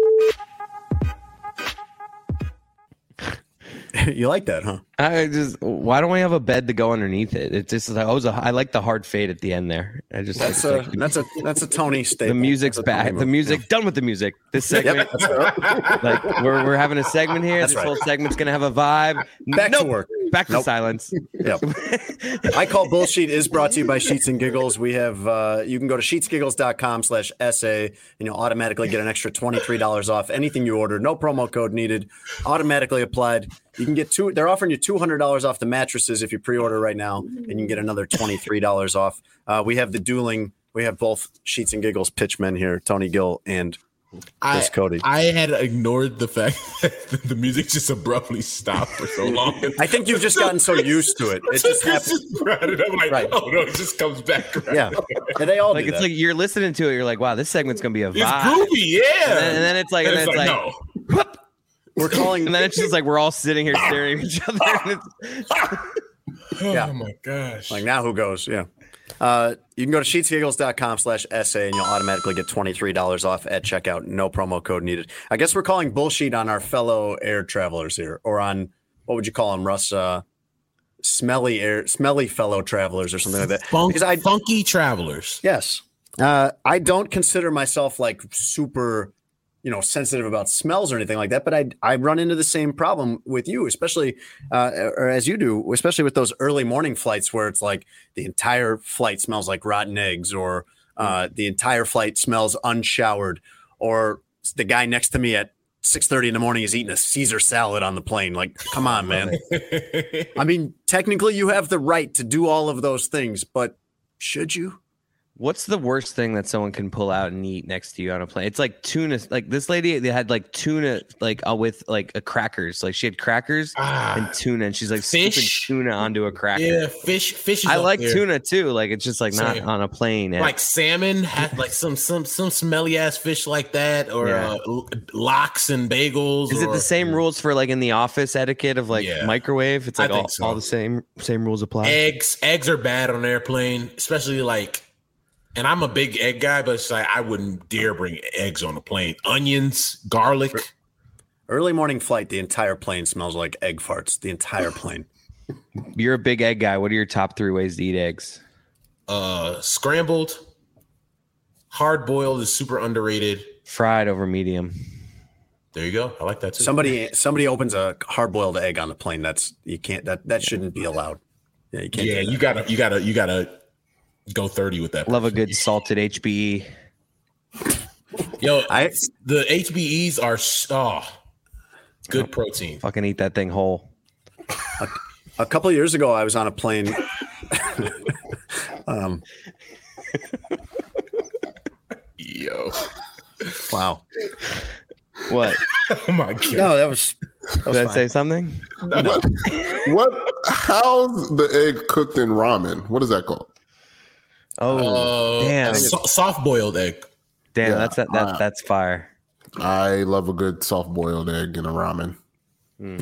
you like that, huh? I just why don't we have a bed to go underneath it? It's just like I was a, I like the hard fade at the end there. I just That's like, a that's a that's a Tony staple. the music's That's back. The move. music done with the music. This segment, Yep. like we're we're having a segment here. That's this right. whole segment's gonna have a vibe. Back to work. Back to Nope. silence. Yep. I call bullshit is brought to you by Sheets and Giggles. We have uh, you can go to sheetsgiggles.com slash essay and you'll automatically get an extra $23 off anything you order. No promo code needed. Automatically applied. You can get two they're offering you $200 off the mattresses if you pre-order right now, and you can get another $23 off. Uh, we have the dueling, we have both Sheets and Giggles pitchmen here, Tony Gill and I, Cote. I had ignored the fact that the music just abruptly stopped for so long. I think you've just gotten so used to it. It just happens. I'm like, Right. oh no, it just comes back. around. Yeah. And they all Like do it's that. like you're listening to it. You're like, wow, this segment's gonna be a It's vibe. groovy, yeah. And then, and then it's like, and then it's like, no. We're calling and then it's just like we're all sitting here staring at each other. And it's, oh Yeah. Oh my gosh. Like now who goes? Yeah. Uh, you can go to sheetsgiggles.com slash essay and you'll automatically get $23 off at checkout. No promo code needed. I guess we're calling bullshit on our fellow air travelers here or on, what would you call them, Russ? Uh, smelly air, smelly fellow travelers or something like that. Funk, because I, funky travelers. yes, uh, I don't consider myself like super, you know, sensitive about smells or anything like that. But I, I run into the same problem with you, especially, uh, or as you do, especially with those early morning flights where it's like the entire flight smells like rotten eggs, or uh, the entire flight smells unshowered, or the guy next to me at six thirty in the morning is eating a Caesar salad on the plane. Like, come on, man. I mean, technically, you have the right to do all of those things, but should you? What's the worst thing that someone can pull out and eat next to you on a plane? It's like tuna. Like this lady, they had like tuna, like uh, with like a crackers. Like she had crackers Ah, and tuna, and she's like Fish? tuna onto a cracker. yeah, fish. Fish. Is I like there. tuna too. Like it's just like not on a plane. and- Like salmon, had like some some some smelly ass fish like that, or Yeah. uh, lox and bagels. is it the same rules for like in the office etiquette of like Yeah. microwave? It's like all, so. all the same same rules apply. eggs? Eggs are bad on an airplane, especially like. And I'm a big egg guy, but it's like I wouldn't dare bring eggs on a plane. Onions, garlic. Early morning flight, the entire plane smells like egg farts. The entire plane. You're a big egg guy. What are your top three ways to eat eggs? uh scrambled hard boiled is super underrated Fried over medium. there you go i like that too Somebody somebody opens a hard boiled egg on the plane. That's you can't that that shouldn't be allowed. Yeah, you can't. yeah you gotta you gotta you gotta go 30 with that Love a good salted. HBE. yo I the hbes are s- oh good protein Fucking eat that thing whole. A, a couple of years ago, I was on a plane. um, Yo. wow. What? Oh my god. No, that was. That was Did I say something? What? what? How's the egg cooked in ramen? What is that called? Oh, Uh, damn. so- soft boiled egg. Damn, Yeah, that's that, that uh, that's fire. I love a good soft boiled egg in a ramen.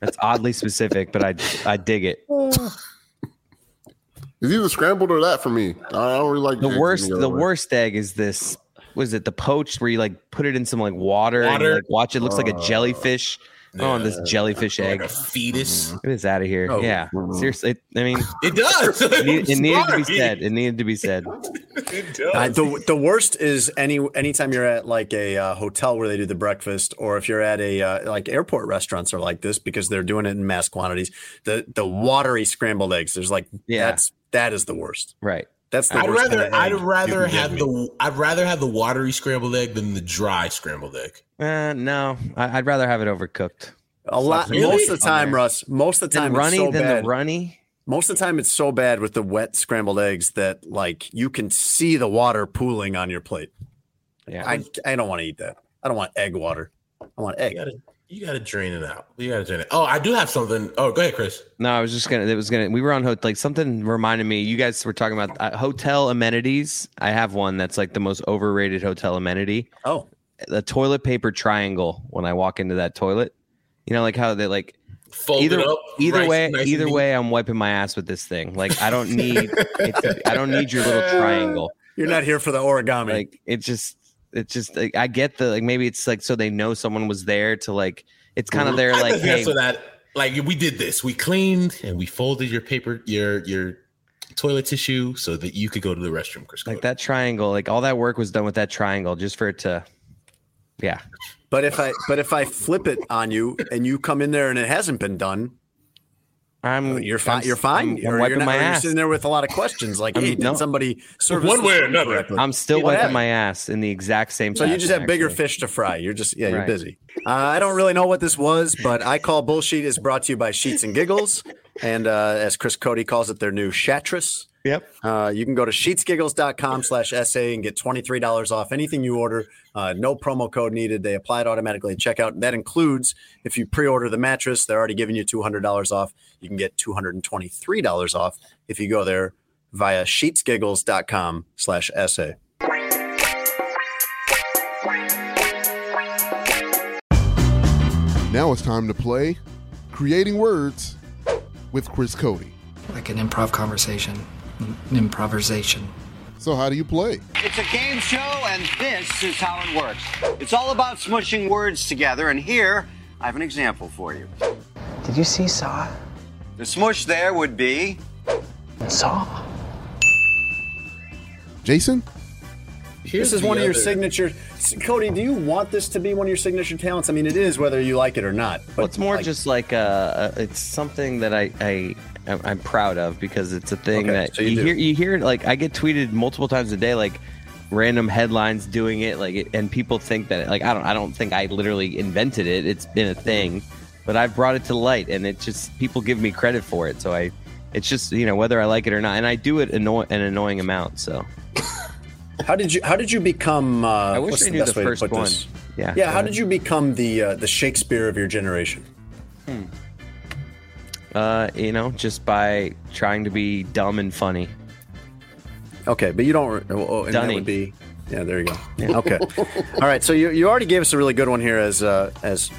That's oddly specific, but I I dig it. It's either scrambled or that for me. I don't really like The worst any the worst egg is this was it the poached where you like put it in some like water, and like watch it looks like a jellyfish. Oh, and this jellyfish egg. Like a fetus. It is out of here. Oh. yeah. Seriously. I mean It does. it, need- it needed to be said. It needed to be said. It does. Uh, the the worst is any anytime you're at like a uh, hotel where they do the breakfast, or if you're at a uh, like airport restaurants are like this because they're doing it in mass quantities. The the watery scrambled eggs. There's like Yeah. that's that is the worst. Right. That's the I'd worst rather kind of I'd rather have the I'd rather have the watery scrambled egg than the dry scrambled egg. Uh, no, I, I'd rather have it overcooked. a lot Really? most of the time. Russ. Most of the Then time, runny, it's so then bad. the runny. Most of the time, it's so bad with the wet scrambled eggs that like you can see the water pooling on your plate. Yeah. I I don't want to eat that. I don't want egg water. I want egg. You gotta you gotta drain it out. You gotta drain it. Oh, I do have something. Oh, go ahead, Chris. No, I was just gonna. It was gonna. We were on ho- like something reminded me. You guys were talking about uh, hotel amenities. I have one that's like the most overrated hotel amenity. Oh, The toilet paper triangle. When I walk into that toilet, you know, like how they like Fold either it up. either nice- way. nice either way, I'm wiping my ass with this thing. Like I don't need. it's, I don't need your little triangle. you're not here for the origami. Like it just. It's just. Like, I get the like. Maybe it's like so they know someone was there to like. It's kind of there I like could hey, answer that. Like we did this. We cleaned and we folded your paper, your your toilet tissue, so that you could go to the restroom, Chris. like that triangle. Like all that work was done with that triangle just for it to. Yeah. But if I but if I flip it on you and you come in there and it hasn't been done, I'm you're fine. I'm- You're fine. I'm, I'm wiping you're, not, my or you're ass. sitting there with a lot of questions, like, I'm- "Hey, did no. somebody service One way or another. correctly?" I'm still Yeah, wiping my ass in the exact same. So you just fashion, have bigger fish to fry. You're just yeah, you're Right. busy. Uh, I don't really know what this was, but I call bullshit is brought to you by Sheets and Giggles, and uh, as Chris Cote calls it, their new Shatress. Yep. Uh, you can go to sheetsgiggles.com slash SA and get $23 off anything you order. Uh, no promo code needed. They apply it automatically at checkout. That includes if you pre-order the mattress, they're already giving you $200 off. You can get $223 off if you go there via sheetsgiggles.com slash SA. Now it's time to play Creating Words with Chris Cote. like an improv conversation, an improvisation. So, how do you play? It's a game show, and this is how it works. It's all about smushing words together, and here I have an example for you. Did you see Saw? The smush there would be Saw. Jason? this is the one of your other- signature. Cote, do you want this to be one of your signature talents? I mean, it is whether you like it or not. But Well, it's more like, just like uh, uh, it's something that I I I'm- I'm proud of because it's a thing Okay, that so you you, hear you hear like I get tweeted multiple times a day like random headlines doing it like and people think that like I don't I don't think I literally invented it it's been a thing but I've brought it to light and it just people give me credit for it so I it's just you know whether I like it or not and I do it anno- an annoying amount so how did you how did you become? Uh, I wish I knew best the first one this? yeah Yeah, how ahead. did you become the uh, the Shakespeare of your generation? Uh you know just by trying to be dumb and funny Okay, but you don't. Oh, and that would be. Yeah, there you go. Okay. All right. So you, you already gave us a really good one here as uh, as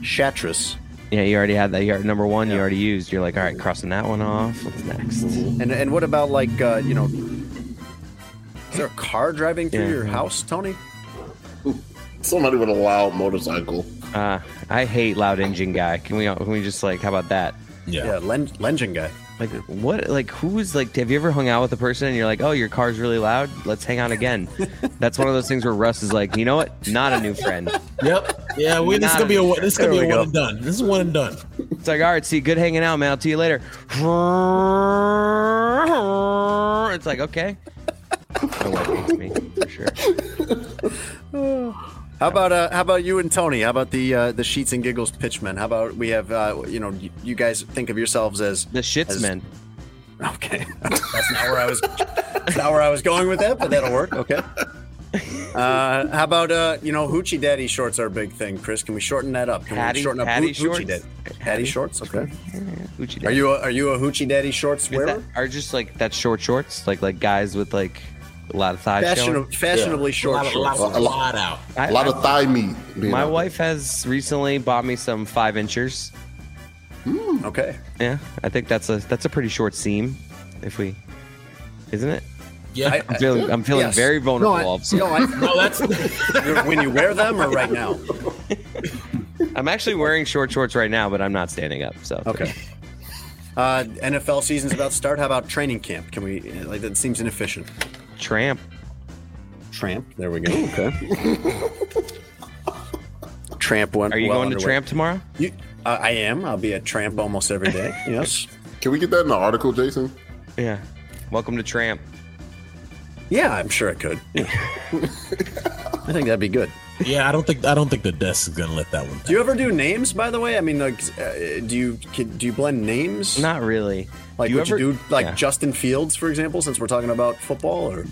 Shatress. Yeah, you already had that. You already, number one, you already used. You're like, all right, crossing that one off. What's next? And and what about like uh, you know? Is there a car driving through Yeah. your house, Tony? Somebody with a loud motorcycle. Uh, I hate loud engine guy. Can we? Can we just like? How about that? Yeah. Yeah, Len- Lengen guy. Like what? Like who's like? Have you ever hung out with a person and you're like, oh, your car's really loud. Let's hang out again. That's one of those things where Russ is like, you know what? Not a new friend. Yep. Yeah. We, this is gonna be a a- this is gonna There be a go. one and done. This is one and done. It's like, all right, see, good hanging out, man. I'll see you later. It's like, okay. My wife hates me for sure. How about uh, how about you and Tony? How about the uh, the sheets and giggles pitchmen? How about we have uh, you know you, guys think of yourselves as the shitsmen? Okay, that's not where I was. That's not where I was going with that, but that'll work. Okay. Uh, how about uh, you know hoochie daddy shorts are a big thing, Chris? Can we shorten that up? Can we shorten up hoo- shorts? hoochie daddy? Patty shorts, okay. Hoochie Are you a, are you a hoochie daddy shorts wearer? that, are just like that short shorts, like like guys with like a lot of thighs Fashion, showing? fashionably short a lot, shorts. lot, A lot- lot out. I- A lot of thigh meat. being My out wife has recently bought me some five inchers. Okay. Yeah, I think that's a that's a pretty short seam. If we, isn't it? Yeah. I- I'm feeling I'm feeling Yes. very vulnerable. No, I, all of a sudden. no, I, no, that's You're- when you wear them or right now? I'm actually wearing short shorts right now, but I'm not standing up. So Okay. Uh, NFL season's about to start. How about training camp? Can we like that? Seems inefficient. Tramp. Tramp. There we go. Okay. Tramp one. Are you well going to tramp tomorrow? You, uh, I am. I'll be at Tramp almost every day. Yes. Can we get that in the article, Jason? Yeah. Welcome to tramp. Yeah, I'm sure I could. Yeah. I think that'd be good. yeah. I don't think I don't think the desk is gonna let that one. Do you ever do names? By the way, I mean, like, uh, do you can, do you blend names? Not really. Like, Do you would ever- you do like Yeah. Justin Fields, for example? Since we're talking about football, or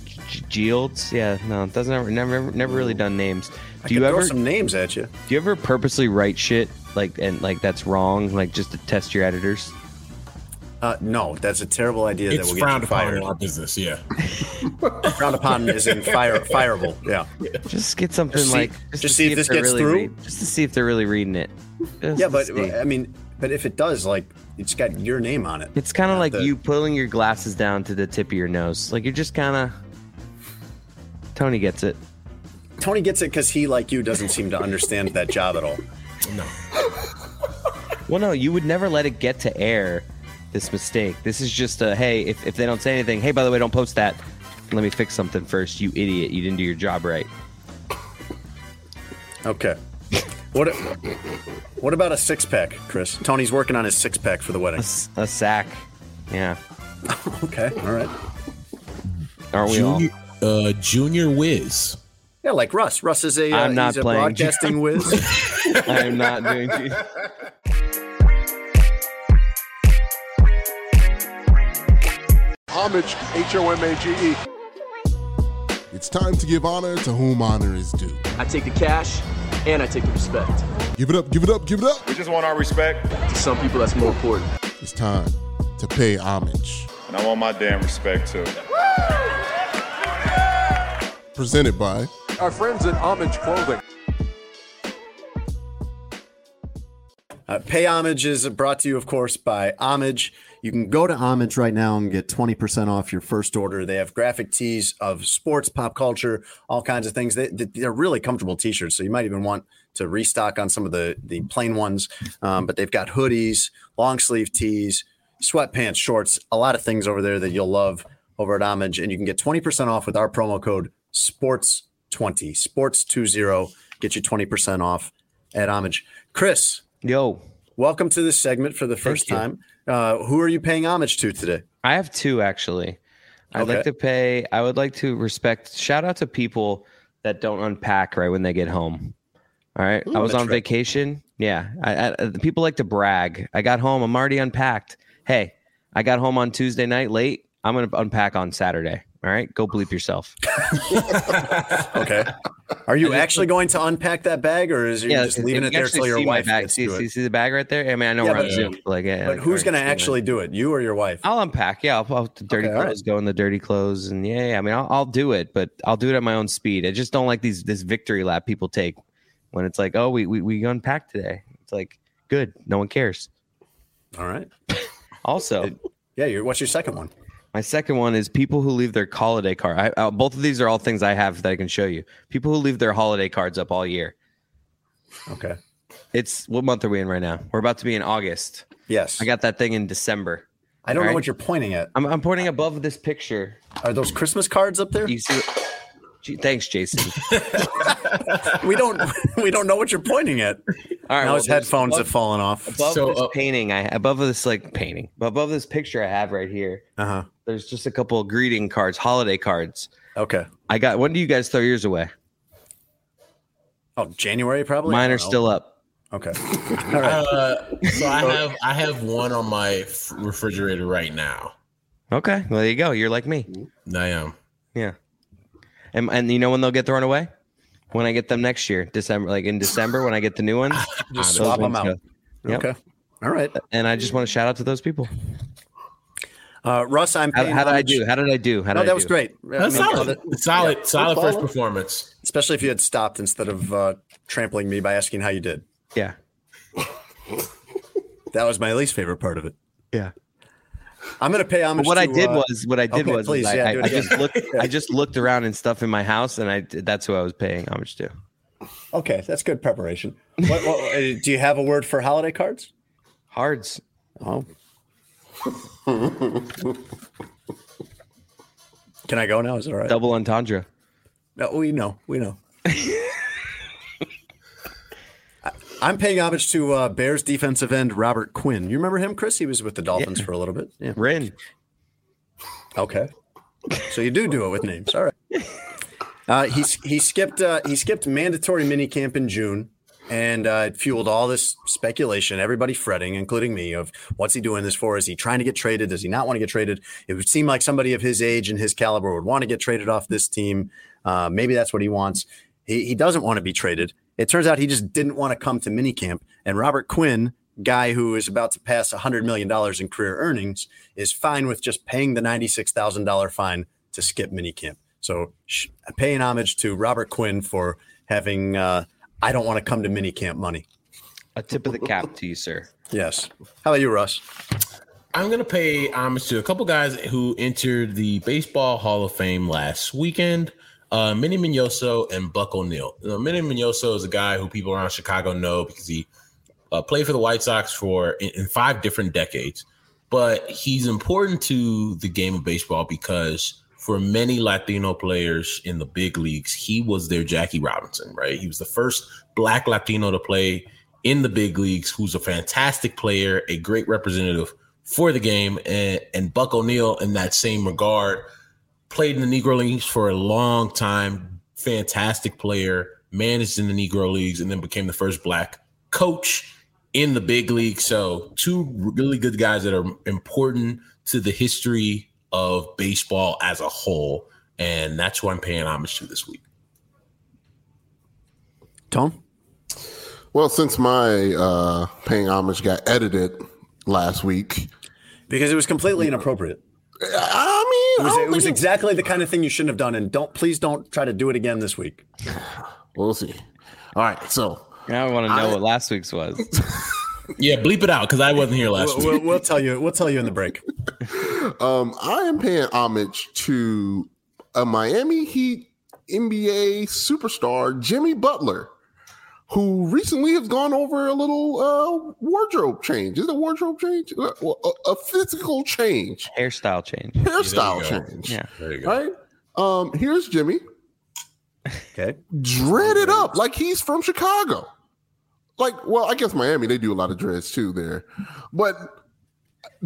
Gields? Yeah, no, it doesn't ever never never really done names. I Do you ever some names at you? do you ever purposely write shit like and like that's wrong, like just to test your editors? Uh, no, that's a terrible idea. that It's will get frowned you upon in our business. Yeah. frowned upon is in fire fireable. Yeah. Just get something Just see- like just to see if this gets really through. read- just to see if they're really reading it. Just Yeah, but see. I mean, but if it does, like, it's got your name on it. It's kind of like the- you pulling your glasses down to the tip of your nose. Like you're just kind of. Tony gets it. Tony gets it because he, like you, doesn't seem to understand that job at all. No. Well, no, you would never let it get to air. This mistake. This is just a hey. If, if they don't say anything, hey, by the way, don't post that. Let me fix something first. You idiot! You didn't do your job right. Okay. What? What about a six pack, Chris? Tony's working on his six pack for the A, wedding. s- a sack. Yeah. Okay. All right. Aren't we all? Junior, uh, Junior Wiz. Yeah, like Russ. Russ is a. Uh, I'm not he's a playing. broadcasting whiz. I am not doing. Homage, H O M A G E. It's time to give honor to whom honor is due. I take the cash and I take the respect. Give it up, give it up, give it up. We just want our respect, To some people, that's more important. It's time to pay homage. and I want my damn respect too. Presented by Our friends at Homage Clothing. Uh, Pay Homage is brought to you, of course, by Homage. You can go to Homage right now and get 20% off your first order. They have graphic tees of sports, pop culture, all kinds of things. They, they're really comfortable t shirts. So you might even want to restock on some of the, the plain ones. Um, but they've got hoodies, long sleeve tees, sweatpants, shorts, a lot of things over there that you'll love over at Homage. And you can get 20% off with our promo code SPORTS20, SPORTS20. Get you 20% off at Homage. Chris. Yo. Welcome to this segment for the first time. Uh, who are you paying homage to today? I have two actually. I'd Okay. like to pay. I would like to respect. Shout out to people that don't unpack right when they get home. All right. Ooh, I was on right. vacation. Yeah. I, I, people like to brag. I got home. I'm already unpacked. Hey, I got home on Tuesday night late. I'm gonna unpack on Saturday. All right. Go bleep yourself. Okay. Are you actually going to unpack that bag, or is you just leaving it there till your wife bag. gets See, see, see the bag right there. I mean, I know Yeah, we're on Zoom. but Like, yeah, But who's going to actually do it? You or your wife? I'll unpack. Yeah, I'll, I'll the dirty Okay, clothes go in the dirty clothes, and yeah, yeah. I mean, I'll, I'll do it, but I'll do it at my own speed. I just don't like these this victory lap people take when it's like, oh, we we we unpacked today. It's like good, no one cares. All right. Also, Yeah. You're, what's your second one? My second one is people who leave their holiday card. I, uh, both of these are all things I have that I can show you. People who leave their holiday cards up all year. Okay. It's what month are we in right now? We're about to be in August. Yes. I got that thing in December. I don't know All what you're pointing at. I'm, I'm pointing above this picture. Are those Christmas cards up there? You see? Gee, Thanks, Jason. we don't. We don't know what you're pointing at. All right, now well, his headphones above- have fallen off. above So, this uh, painting i above this like painting above this picture i have right here Uh huh. there's just a couple of greeting cards holiday cards Okay. i got when do you guys throw yours away Oh, January probably. Mine are still up. Okay. All right. Uh, so I have I have one on my refrigerator right now. Okay, well there you go. You're like me. I am. Yeah. And and you know when they'll get thrown away? When I get them next year, December, like in December, when I get the new ones, Just those swap 'em ones out. Yep. Okay. All right. And I just want to shout out to those people. Uh, Russ, I'm. How, how did I do? How did I do? How did No, I that do? was great. That's I mean, solid. uh, solid, yeah, solid first follow. performance. Especially if you had stopped instead of uh, trampling me by asking how you did. Yeah. That was my least favorite part of it. Yeah. I'm going to pay homage. But what I did uh, was what I did okay, was, please, was I, yeah, I, do I just looked I just looked around and stuff in my house and I that's who I was paying homage to. Okay, that's good preparation. What, what, uh, do you have a word for holiday cards? Hards. Oh. Can I go now? Is it all right? Double entendre. No, we know. We know. I'm paying homage to uh, Bears defensive end Robert Quinn. You remember him, Chris? He was with the Dolphins for a little bit. Yeah. Rin. Okay. So you do do it with names. All right. Uh, he he skipped uh, he skipped mandatory minicamp in June, and uh, it fueled all this speculation. Everybody fretting, including me, of what's he doing this for? Is he trying to get traded? Does he not want to get traded? It would seem like somebody of his age and his caliber would want to get traded off this team. Uh, maybe that's what he wants. He he doesn't want to be traded. It turns out he just didn't want to come to minicamp. And Robert Quinn, guy who is about to pass $100 million in career earnings, is fine with just paying the $96,000 fine to skip minicamp. So sh- paying homage to Robert Quinn for having, uh, I don't want to come to minicamp money. A tip of the cap to you, sir. Yes. How about you, Russ? I'm going to pay homage to a couple guys who entered the Baseball Hall of Fame last weekend. Uh, Minnie Miñoso and Buck O'Neil. You know, Minnie Miñoso is a guy who people around Chicago know because he uh, played for the White Sox for in, in five different decades. But he's important to the game of baseball because for many Latino players in the big leagues, he was their Jackie Robinson, right? He was the first black Latino to play in the big leagues, who's a fantastic player, a great representative for the game. And, and Buck O'Neil, in that same regard, played in the Negro Leagues for a long time, fantastic player, managed in the Negro Leagues, and then became the first black coach in the big league. So, two really good guys that are important to the history of baseball as a whole. And that's who I'm paying homage to this week. Tom? Well, since my uh, paying homage got edited last week, Because it was completely inappropriate. I mean, It was, I it was exactly the kind of thing you shouldn't have done. And don't please don't try to do it again this week. we'll see. All right, so Now I want to know I- what last week's was. Yeah, bleep it out because I wasn't here last We'll, week. we'll, we'll tell you. We'll tell you in the break. um, I am paying homage to a Miami Heat NBA superstar, Jimmy Butler, who recently has gone over a little uh, wardrobe change. Is it a wardrobe change? Uh, A, a physical change, Hairstyle change. hairstyle There you go. change. Yeah. There you go. Right? Um, here's Jimmy, Okay. dreaded up like he's from Chicago. Like, well, I guess Miami, they do a lot of dreads too there. But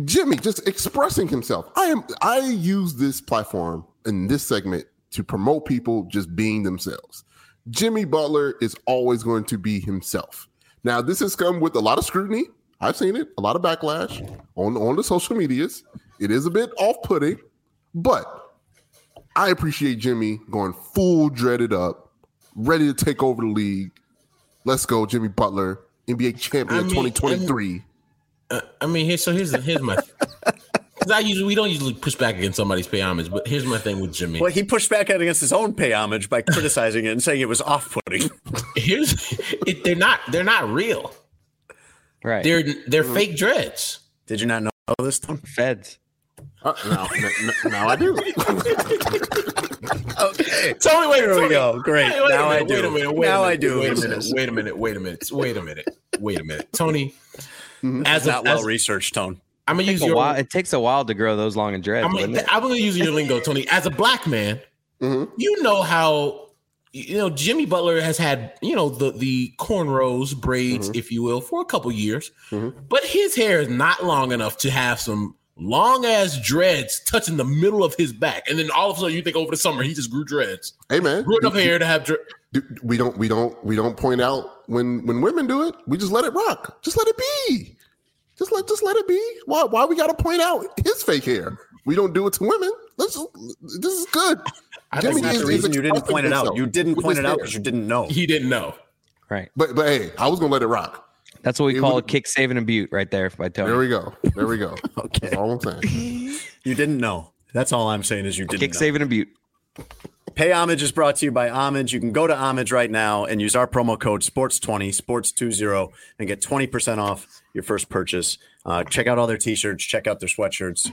Jimmy just expressing himself. I am I use this platform in this segment to promote people just being themselves. Jimmy Butler is always going to be himself. Now, this has come with a lot of scrutiny. I've seen it, a lot of backlash on, on the social medias. It is a bit off-putting, but I appreciate Jimmy going full dreaded up, ready to take over the league. Let's go, Jimmy Butler, NBA champion I mean, 2023. Uh, I mean, here, so here's here's my. Because I usually we don't usually push back against somebody's pay homage, but here's my thing with Jimmy. Well, he pushed back out against his own pay homage by criticizing it and saying it was off-putting. Here's it, they're not they're not real. Right. They're they're fake dreads. Did you not know this, Tom? Feds. Uh, no, now, now I do. Okay. Tony, wait, Here we go. Great. Wait, wait now a I minute, do. Wait a minute. Wait now a minute, I do. Wait a minute. Wait a minute. Wait a minute. Wait a minute. Wait a minute. Tony, as Not a, well as, researched, Tone. I'm gonna use a your. while, it takes a while to grow those long and dreads. I'm, doesn't it? I'm gonna use your lingo, Tony. As a black man, Mhm. you know how you know Jimmy Butler has had you know the the cornrows braids, if you will, for a couple years, but his hair is not long enough to have some long ass dreads touching the middle of his back, and then all of a sudden you think over the summer he just grew dreads, Hey man, grew enough hair to have. Dre- do, we don't we don't we don't point out when when women do it. We just let it rock. Just let it be. Just let just let it be. Why why we got to point out his fake hair? We don't do it to women. Let's just, this is good. I think that's the reason you didn't point it out. You didn't point it out because you didn't know. He didn't know. Right. But but hey, I was gonna let it rock. That's what we It call would- a kick, saving, and a butte right there by Tony. There we go. There we go. okay. That's all I'm saying. You didn't know. That's all I'm saying is you didn't Kick, know. save, and a butte. Pay Homage is brought to you by Homage. You can go to Homage right now and use our promo code SPORTS20, SPORTS20, and get 20% off your first purchase. Uh, check out all their t shirts, check out their sweatshirts,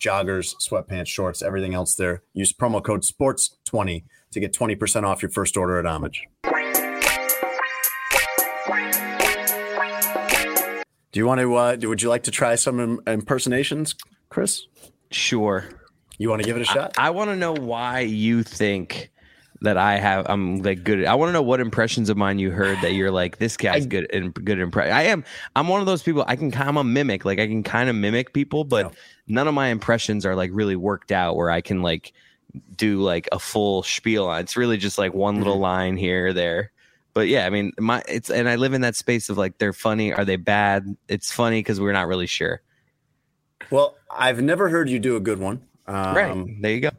joggers, sweatpants, shorts, everything else there. Use promo code SPORTS20 to get 20% off your first order at Homage. Do you want to, uh, do, would you like to try some im- impersonations, Chris? Sure. You want to give it a shot? I, want to know why you think that I have. I'm like good. I want to know what impressions of mine you heard that you're like this guy's good and good impression. I am. I'm one of those people. I can. I'm a mimic. Like I can kind of mimic people, but none of my impressions are like really worked out where I can like do like a full spiel on. It's really just like one little line here or there. But yeah, I mean, my it's and I live in that space of like they're funny. Are they bad? It's funny because we're not really sure. Well, I've never heard you do a good one. Um, right there, you go.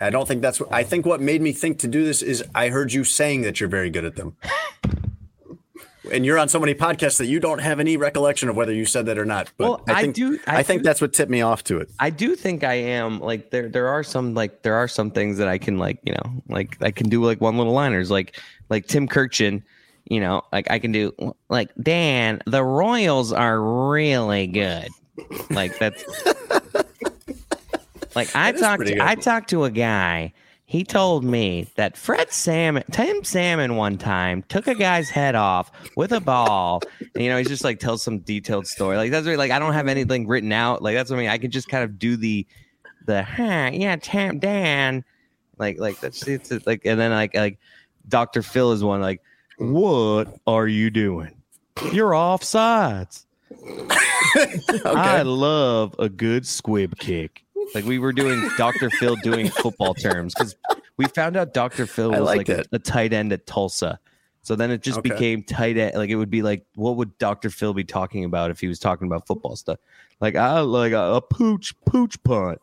I don't think that's what I think. What made me think to do this is I heard you saying that you're very good at them, and you're on so many podcasts that you don't have any recollection of whether you said that or not. But Well, I think, do- I, I think do- that's what tipped me off to it. I do think I am like there there are some like there are some things that I can like, you know, like I can do like one little liners like like Tim Kurkjian, you know, like I can do like Dan, the Royals are really good. Like that's like I talked to. I talked to a guy. He told me that Fred Salmon, Tim Salmon, one time took a guy's head off with a ball. And, you know, he's just like tells some detailed story. Like that's really, like I don't have anything written out. Like that's what I mean. I could just kind of do the, the huh, yeah, Tam Dan, like like that's it's like and then like like Dr. Phil is one like, what are you doing? You're off sides. I love a good squib kick. Like we were doing Dr. Phil doing football terms because we found out Dr. Phil was like like, a tight end at Tulsa. So then it just Okay. became tight end. Like it would be like, what would Dr. Phil be talking about if he was talking about football stuff? Like I like a, a pooch pooch punt.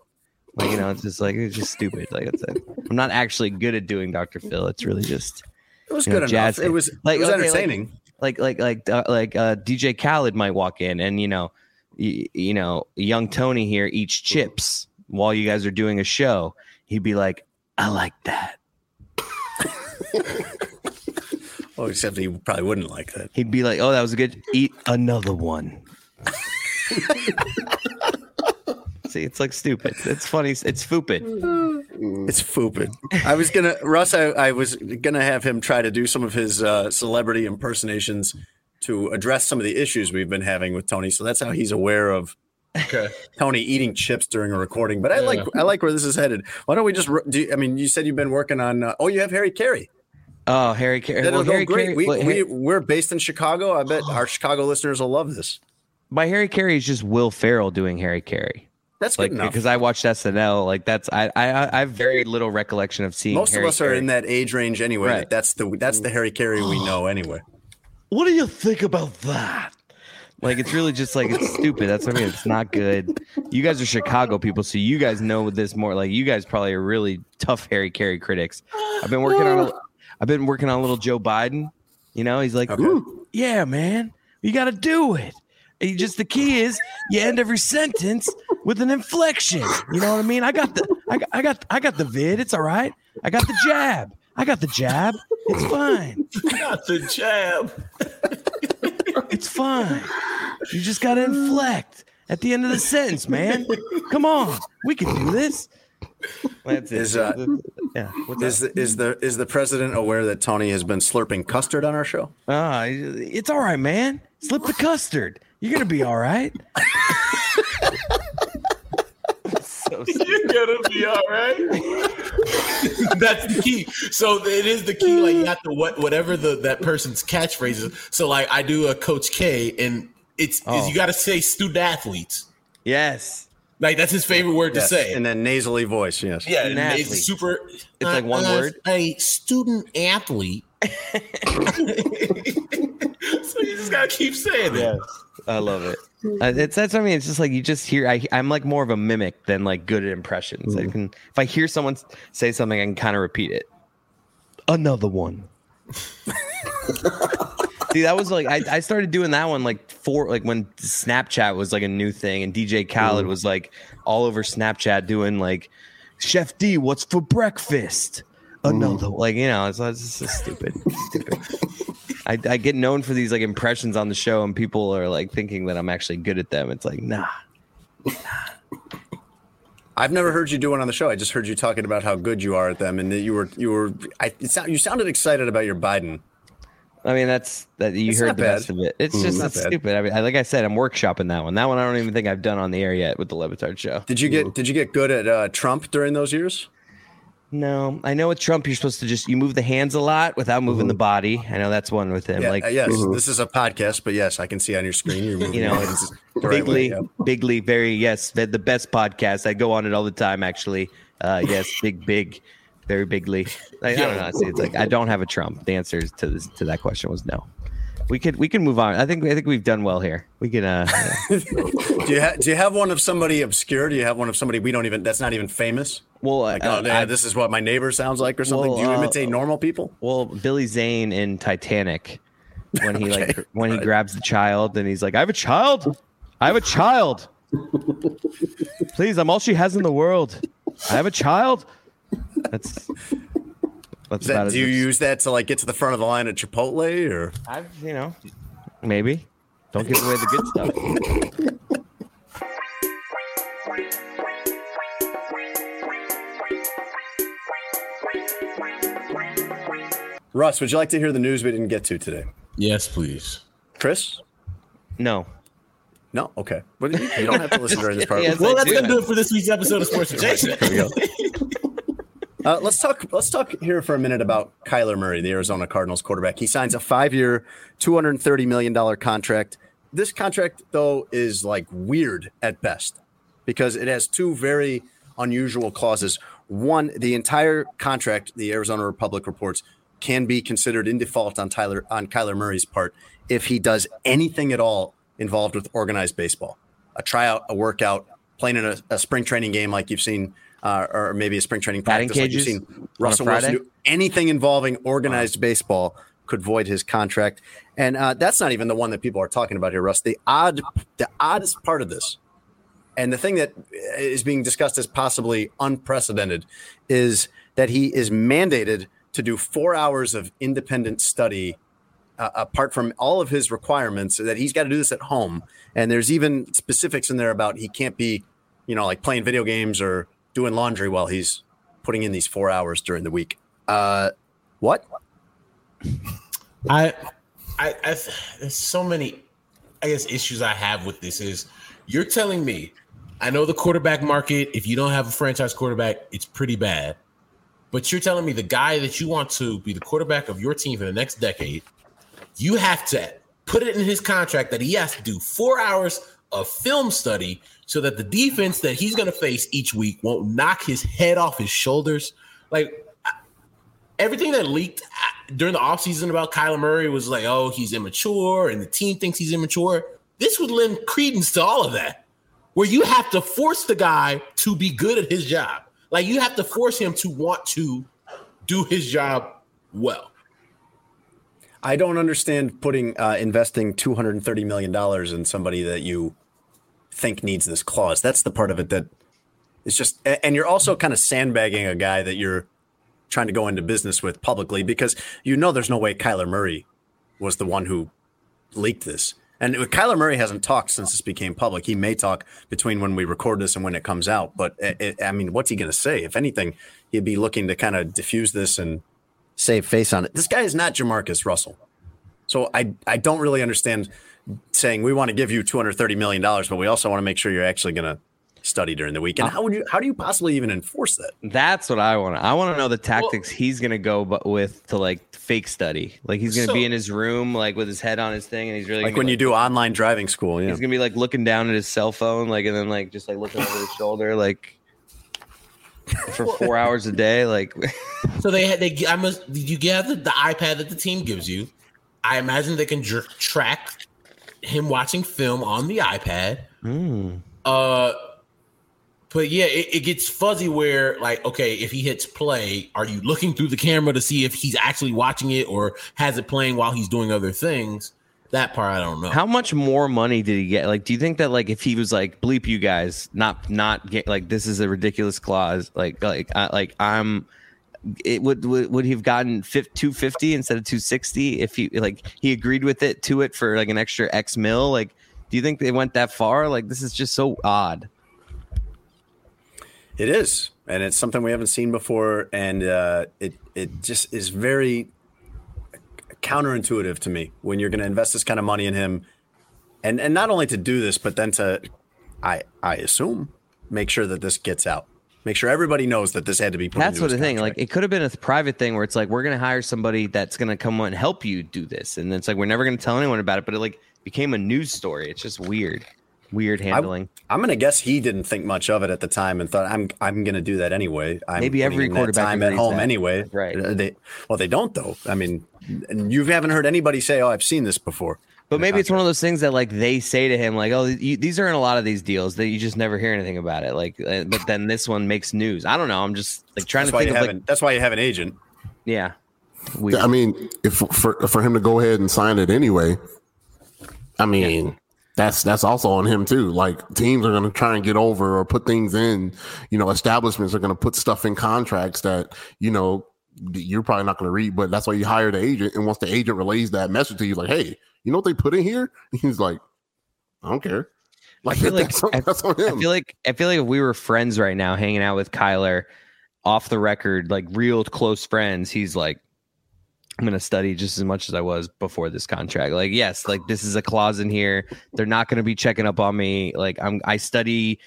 Like you know, it's just like it's just stupid. Like it's like, I'm not actually good at doing Dr. Phil. It's really just It was you know, good enough. jazz It was like it was okay, like- entertaining. like like like uh, like uh, DJ Khaled might walk in and you know y- you know young Tony here eats chips while you guys are doing a show. He'd be like, "I like that." well, except he probably wouldn't like that. He'd be like, "Oh, that was a good. Eat another one." See, it's like stupid. It's funny. It's stupid. It's foopid. I was gonna Russ. I, I was gonna have him try to do some of his uh, celebrity impersonations to address some of the issues we've been having with Tony. So that's how he's aware of Okay. Tony eating chips during a recording. But I like I like where this is headed. Why don't we just? ro- Do you, I mean, you said you've been working on. Uh, oh, you have Harry Caray. Oh, Harry Caray. That'll Well, go Harry great. Caray. we, well, we, Har- we're based in Chicago. I bet our Chicago listeners will love this. My Harry Caray is just Will Ferrell doing Harry Caray. That's good like enough. because I watched SNL. Like that's I I I have very little recollection of seeing. Most Harry of us are in that age range anyway. Right. That's the that's the Harry Caray we know anyway. What do you think about that? Like it's really just like it's stupid. That's what I mean. It's not good. You guys are Chicago people, so you guys know this more. Like you guys probably are really tough Harry Caray critics. I've been working on. A, I've been working on a little Joe Biden. You know, he's like, Ooh, yeah, man, you got to do it. And you just the key is you end every sentence with an inflection. You know what I mean? I got the I got I got I got the vid. It's all right. I got the jab. I got the jab. It's fine. Got the jab. It's fine. You just got to inflect at the end of the sentence, man. Come on, we can do this. That's it. Is uh, yeah. What's is the, is the is the president aware that Tony has been slurping custard on our show? Ah, it's all right, man. Slip the custard. You're gonna be all right. so You're gonna be all right. That's the key. So it is the key. Like you have to what whatever the that person's catchphrase is. So like I do a Coach K, and it's is Oh. you got to say student athletes. Yes. Like that's his favorite word Yes, to say. and then nasally voice. Yes. yeah, and it's super. It's like uh, one as word? A student athlete. so you just gotta keep saying it. I love it. It's that's what I mean. It's just like you just hear. I, I'm like more of a mimic than like good at impressions. I mm. can if I hear someone say something, I can kind of repeat it. Another one. See, that was like I, I started doing that one like four like when Snapchat was like a new thing, and DJ Khaled mm. was like all over Snapchat doing like Chef D, what's for breakfast? Mm. Another like you know, it's, it's just stupid, stupid. I, I get known for these like impressions on the show, and people are like thinking that I'm actually good at them. It's like nah. I've never heard you do one on the show. I just heard you talking about how good you are at them, and that you were you were. I, it sound, you sounded excited about your Biden. I mean, that's that you It's heard the bad. best of it. It's Mm, just not it's stupid. I mean, I, like I said, I'm workshopping that one. That one I don't even think I've done on the air yet with the Le Batard show. Did you get Did you get good at uh, Trump during those years? No, I know with Trump, you're supposed to just you move the hands a lot without moving the body. I know that's one with him. Yeah, like uh, yes, this is a podcast, but yes, I can see on your screen. You're moving you know, hands the right bigly, yeah. bigly, very yes, the, the best podcast. I go on it all the time. Actually, uh, yes, big, big, very bigly. Like, I don't know. See, it's like I don't have a Trump. The answer to this to that question was no. We could we can move on. I think I think we've done well here. We can. uh do you ha- Do you have one of somebody obscure? Do you have one of somebody we don't even that's not even famous? Well, Like, uh, oh, yeah, I- this is what my neighbor sounds like, or something. Well, do you uh, imitate normal people? Well, Billy Zane in Titanic, when he like Okay, when he grabs the child and he's like, "I have a child, I have a child. Please, I'm all she has in the world. I have a child." That's that's that, about do you it. use that to like get to the front of the line at Chipotle, or I've you know maybe don't give away the good stuff. Russ? Would you like to hear the news we didn't get to today? Yes, please. Chris? No. No. Okay. But you, you don't have to listen during this part. well, that's gonna do it for this week's episode of Sports Adjacent. Uh, let's talk. Let's talk here for a minute about Kyler Murray, the Arizona Cardinals quarterback. He signs a five-year, two hundred thirty million dollar contract. This contract, though, is like weird at best because it has two very unusual clauses. One, the entire contract, the Arizona Republic reports, can be considered in default on Tyler on Kyler Murray's part if he does anything at all involved with organized baseball, a tryout, a workout, playing in a, a spring training game like you've seen, uh, or maybe a spring training Batting practice like you've seen Russell Wilson do. Anything involving organized baseball could void his contract, and uh, that's not even the one that people are talking about here, Russ. The odd, the oddest part of this and the thing that is being discussed as possibly unprecedented is that he is mandated to do four hours of independent study uh, apart from all of his requirements that he's got to do this at home and there's even specifics in there about he can't be you know like playing video games or doing laundry while he's putting in these four hours during the week uh what I, I, I, there's so many, I guess, issues I have with this. Is you're telling me, I know the quarterback market. If you don't have a franchise quarterback, it's pretty bad. But you're telling me the guy that you want to be the quarterback of your team for the next decade, you have to put it in his contract that he has to do four hours of film study so that the defense that he's going to face each week won't knock his head off his shoulders. Like everything that leaked uh, during the offseason about Kyler Murray was like, oh, he's immature and the team thinks he's immature. This would lend credence to all of that, where you have to force the guy to be good at his job. Like you have to force him to want to do his job well. I don't understand putting uh, investing two hundred and thirty million dollars in somebody that you think needs this clause. That's the part of it that is just, and you're also kind of sandbagging a guy that you're trying to go into business with publicly because you know there's no way Kyler Murray was the one who leaked this. And Kyler Murray hasn't talked since this became public. He may talk between when we record this and when it comes out. But it, it- I mean, what's he going to say? If anything, he'd be looking to kind of diffuse this and save face on it. This guy is not Jamarcus Russell. So I I don't really understand saying we want to give you 230 million dollars, but we also want to make sure you're actually going to study during the week. And uh, how would you? How do you possibly even enforce that? That's what I want. to. I want to know the tactics he's gonna go but with to like fake study. Like he's gonna So- be in his room, like with his head on his thing, and he's really Like gonna when be, you do online driving school, yeah. He's gonna be like looking down at his cell phone, like and then like just like looking over his shoulder, like for four hours a day. Like So they had they. I must. You get the, the iPad that the team gives you. I imagine they can dr- track him watching film on the iPad. Uh, but yeah, it, it gets fuzzy where like, okay, if he hits play, are you looking through the camera to see if he's actually watching it or has it playing while he's doing other things? That part I don't know. How much more money did he get? Like, do you think that like if he was like bleep you guys, not not get like this is a ridiculous clause, like like I, like I'm, it would would, would he have gotten two fifty instead of two sixty if he like he agreed with it to it for like an extra X mil? Like, do you think they went that far? Like, this is just so odd. It is, and it's something we haven't seen before, and uh, it it just is very counterintuitive to me when you're going to invest this kind of money in him, and and not only to do this, but then to, I I assume, make sure that this gets out, make sure everybody knows that this had to be. Put That's what the thing. Like, it could have been a private thing where it's like we're gonna hire somebody that's gonna come and help you do this, and it's like we're never gonna tell anyone about it. But it like became a news story. It's just weird, weird handling. I, am going to guess he didn't think much of it at the time and thought I'm I'm going to do that anyway. I'm Maybe every quarterback time at home that. anyway. Right. Uh, They well they don't though. I mean, and you haven't heard anybody say, "Oh, I've seen this before." But maybe it's one of those things that like they say to him, like, "Oh, you, these are in a lot of these deals that you just never hear anything about it." Like, uh, but then this one makes news. I don't know. I'm just like trying That's to why think you of have like, an, that's why you have an agent. yeah, Yeah, I mean, if for for him to go ahead and sign it anyway, I mean, that's that's also on him too. Like teams are going to try and get over or put things in. You know, establishments are going to put stuff in contracts that you know you're probably not going to read. But that's why you hire the agent, and once the agent relays that message to you, like, hey, you know what they put in here? He's like, I don't care. I feel like that's, on- I, I feel like I feel like if we were friends right now, hanging out with Kyler, off the record, like real close friends, he's like, I'm gonna study just as much as I was before this contract. Like, yes, like this is a clause in here. They're not gonna be checking up on me. Like, I'm I study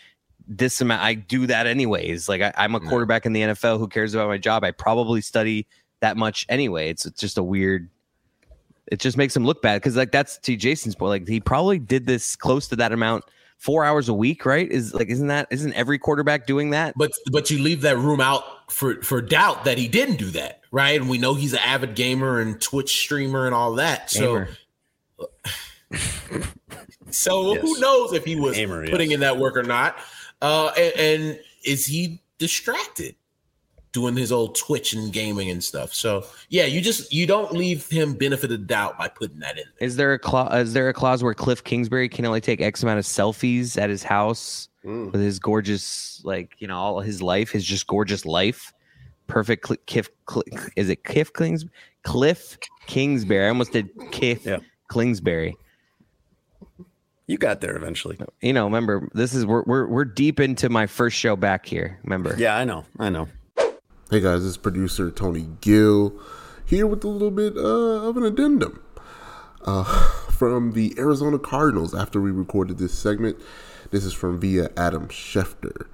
this amount. I do that anyways. Like, I, I'm a quarterback in the NFL. Who cares about my job? I probably study that much anyway. It's, it's just a weird. It just makes him look bad because like that's to Jason's point. Like he probably did this close to that amount four hours a week, right? Is like isn't that isn't every quarterback doing that? But but you leave that room out for for doubt that he didn't do that, right? And we know he's an avid gamer and Twitch streamer and all that. So so who knows if he was Gamer, putting yes. in that work or not? Uh, and, and is he distracted doing his old Twitch and gaming and stuff? So yeah, you just you don't leave him benefit of doubt by putting that in. Is there a clause? Is there a clause where Cliff Kingsbury can only take X amount of selfies at his house Mm. with his gorgeous, like you know, all his life, his just gorgeous life, perfect. Cl- Cliff, Cl- is it Cliff Kings? Cliff Kingsbury. I almost did Cliff Kingsbury. You got there eventually. You know, remember this is we're we're we're deep into my first show back here. Remember? Yeah, I know. I know. Hey guys, this is producer Tony Gill here with a little bit uh, of an addendum uh, from the Arizona Cardinals after we recorded this segment. This is from via Adam Schefter.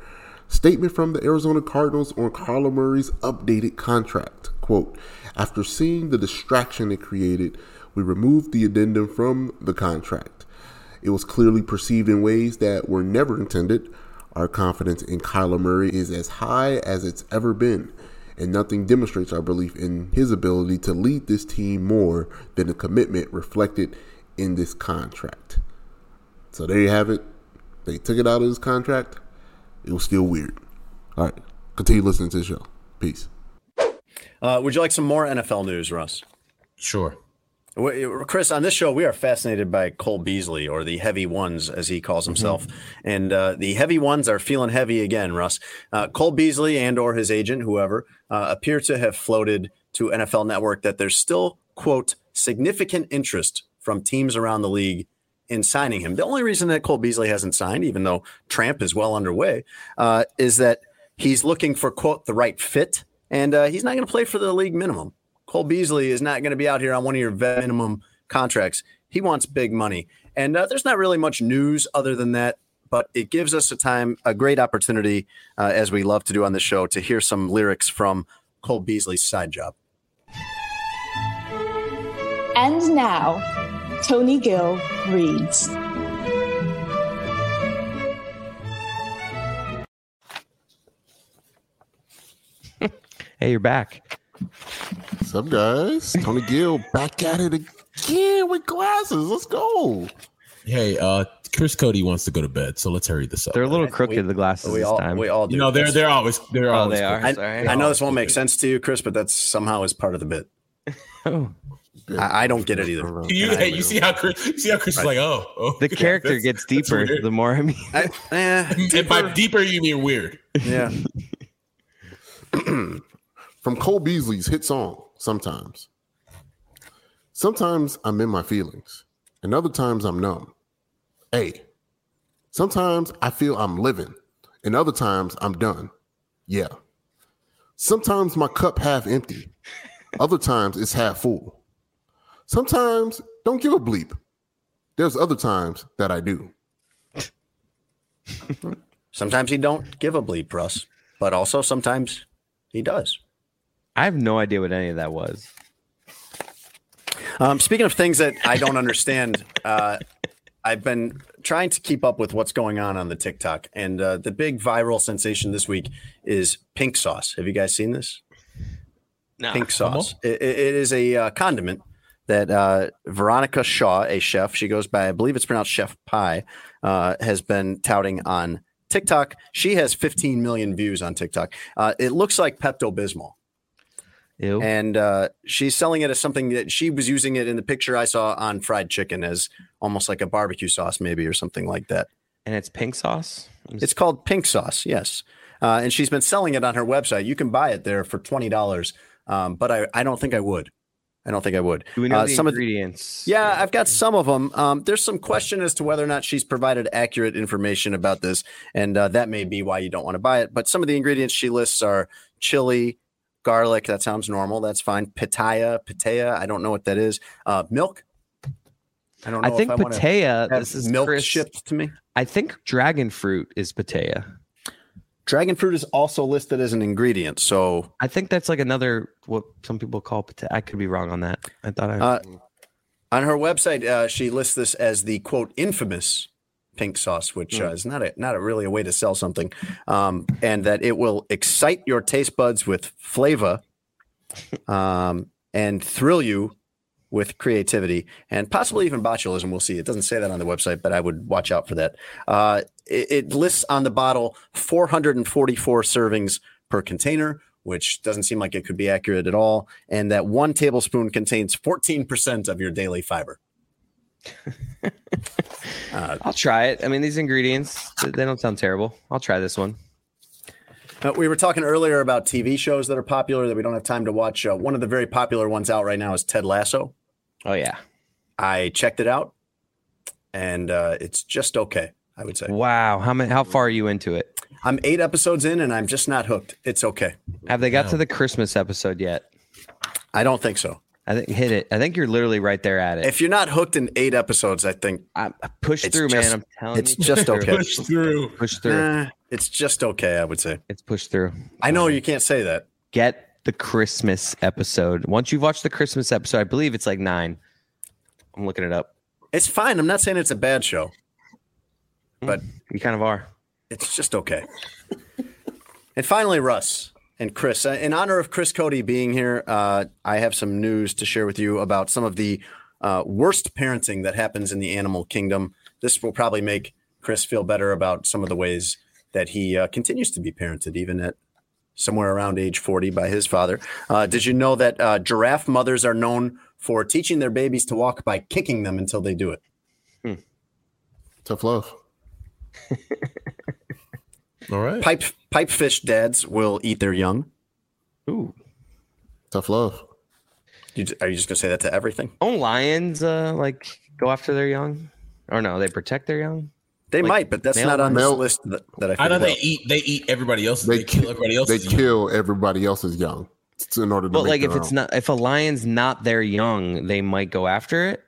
Statement from the Arizona Cardinals on Kyler Murray's updated contract. Quote, after seeing the distraction it created, we removed the addendum from the contract. It was clearly perceived in ways that were never intended. Our confidence in Kyler Murray is as high as it's ever been, and nothing demonstrates our belief in his ability to lead this team more than the commitment reflected in this contract. So there you have it. They took it out of his contract. It was still weird. All right, continue listening to the show. Peace. Uh, would you like some more NFL news, Russ? Sure. Chris, on this show, we are fascinated by Cole Beasley, or the heavy ones, as he calls himself. And uh, the heavy ones are feeling heavy again, Russ. Uh, Cole Beasley and or his agent, whoever, uh, appear to have floated to NFL Network that there's still, quote, significant interest from teams around the league in signing him. The only reason that Cole Beasley hasn't signed, even though Tramp is well underway, uh, is that he's looking for, quote, the right fit. And uh, he's not going to play for the league minimum. Cole Beasley is not going to be out here on one of your vet minimum contracts. He wants big money. And uh, there's not really much news other than that but it gives us a time, a great opportunity, uh, as we love to do on the show, to hear some lyrics from Cole Beasley's side job. And now, Tony Gill reads. Hey, you're back. What's up, guys? Tony Gill back at it again with glasses. Let's go. Hey, uh, Chris Cote wants to go to bed, so let's hurry this up. They're a little crooked, the glasses we this time. we all do. You know, they're they're always they're Oh, always they are? crooked. Sorry. I, I know this won't make sense to you, Chris, but that's somehow is part of the bit. Oh. I, I don't get it either. You, hey, you see how Chris, you see how Chris is like, oh, oh The yeah, character that's- gets deeper the more I mean. I, eh, And by deeper, you mean weird. yeah. From Cole Beasley's hit song, Sometimes. Sometimes I'm in my feelings, and other times I'm numb. A. Sometimes I feel I'm living, and other times I'm done. Yeah. Sometimes my cup half empty, other times it's half full. Sometimes don't give a bleep. There's other times that I do. Sometimes he don't give a bleep, Russ, but also sometimes he does. I have no idea what any of that was. Um, speaking of things that I don't understand, uh, I've been trying to keep up with what's going on on the TikTok, and uh, the big viral sensation this week is pink sauce. Have you guys seen this? No. Pink sauce. It, it- it is a uh, condiment that uh, Veronica Shaw, a chef, she goes by, I believe it's pronounced Chef Pii, uh, has been touting on TikTok. She has 15 million views on TikTok. Uh, it looks like Pepto Bismol. Ew. And uh, she's selling it as something that she was using it in the picture I saw on fried chicken as almost like a barbecue sauce, maybe, or something like that. And it's pink sauce? It's called pink sauce, yes. Uh, and she's been selling it on her website. You can buy it there for twenty dollars, um, but I, I don't think I would. I don't think I would. Do we know Uh, the some of the- ingredients? yeah, I've got some of them. Um, there's some question as to whether or not she's provided accurate information about this, and uh, that may be why you don't want to buy it. But some of the ingredients she lists are chili, garlic. That sounds normal. That's fine. Pitaya, pitaya. I don't know what that is. Uh, milk. I don't know. I think I pitaya. This is milk Chris, shipped to me. I think dragon fruit is pitaya. Dragon fruit is also listed as an ingredient. So I think that's like another what some people call pitaya. I could be wrong on that. I thought I. Uh, on her website, uh, she lists this as the quote infamous pink sauce, which uh, is not a not a really a way to sell something, um, and that it will excite your taste buds with flavor, um, and thrill you with creativity and possibly even botulism. We'll see. It doesn't say that on the website, but I would watch out for that. Uh, it, it lists on the bottle 444 servings per container, which doesn't seem like it could be accurate at all. And that one tablespoon contains 14% of your daily fiber. uh, I'll try it. I mean, these ingredients they don't sound terrible. I'll try this one. Uh, we were talking earlier about TV shows that are popular that we don't have time to watch. Uh, one of the very popular ones out right now is Ted Lasso. Oh yeah, I checked it out, and uh, it's just okay. I would say. Wow. How many? How far are you into it? I'm eight episodes in, and I'm just not hooked. It's okay. Have they got to the Christmas episode yet? I don't think so. I think hit it. I think you're literally right there at it. If you're not hooked in eight episodes, I think I push through, just- man. I'm telling it's you, just through. okay. Push through. Push through. Nah, it's just okay. I would say. It's push through. I know you can't say that. Get the Christmas episode. Once you've watched the Christmas episode, I believe it's like nine. I'm looking it up. It's fine. I'm not saying it's a bad show, mm, but You kind of are. it's just okay. and finally, Russ and Chris. uh, In honor of Chris Cote being here, uh, I have some news to share with you about some of the uh, worst parenting that happens in the animal kingdom. This will probably make Chris feel better about some of the ways that he uh, continues to be parented, even at somewhere around age 40 by his father. Uh, did you know that uh, giraffe mothers are known for teaching their babies to walk by kicking them until they do it? Tough love. All right. Pipe pipefish dads will eat their young. Ooh. Tough love. You, are you just gonna say that to everything? Don't lions uh like go after their young? Or no, they protect their young? They Like, might, but that's not on this Male- list that, that I. I know figured they out. eat. They eat everybody else. They They, kill everybody else. They kill everybody else's young in order to. But make like if their it's not if a lion's not their young, they might go after it.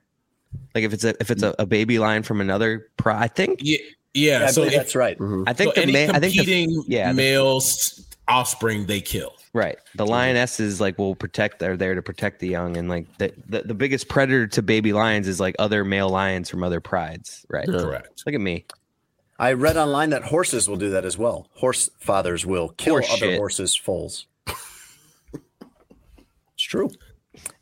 Like if it's a if it's a, a baby lion from another pri I think Yeah, Yeah, I so if- that's right. I think so the any ma- I think the- competing yeah, the- males offspring they kill. Right. The lionesses like will protect They're there to protect the young and like the, the, the biggest predator to baby lions is like other male lions from other prides. Right. Correct. Look at me. I read online that horses will do that as well. Horse fathers will kill Horse other shit. horses' foals. it's true.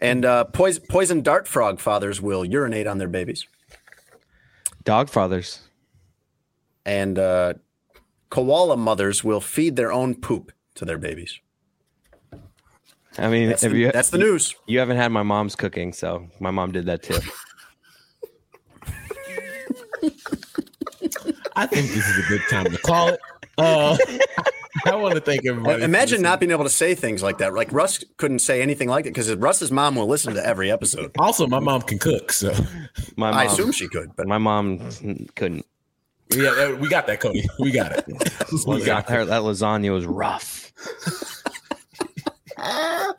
And uh, poison, poison dart frog fathers will urinate on their babies. Dog fathers. And uh, koala mothers will feed their own poop to their babies. I mean, That's have the- you, that's the news. You haven't had my mom's cooking, so my mom did that too. I think this is a good time to call it. Uh, I want to thank everybody. Imagine not being able to say things like that. Like Russ couldn't say anything like that because Russ's mom will listen to every episode. Also, my mom can cook, so My mom, I assume she could, but my mom couldn't. Yeah, we got that, Cote. We got it. we got Her, that lasagna was rough.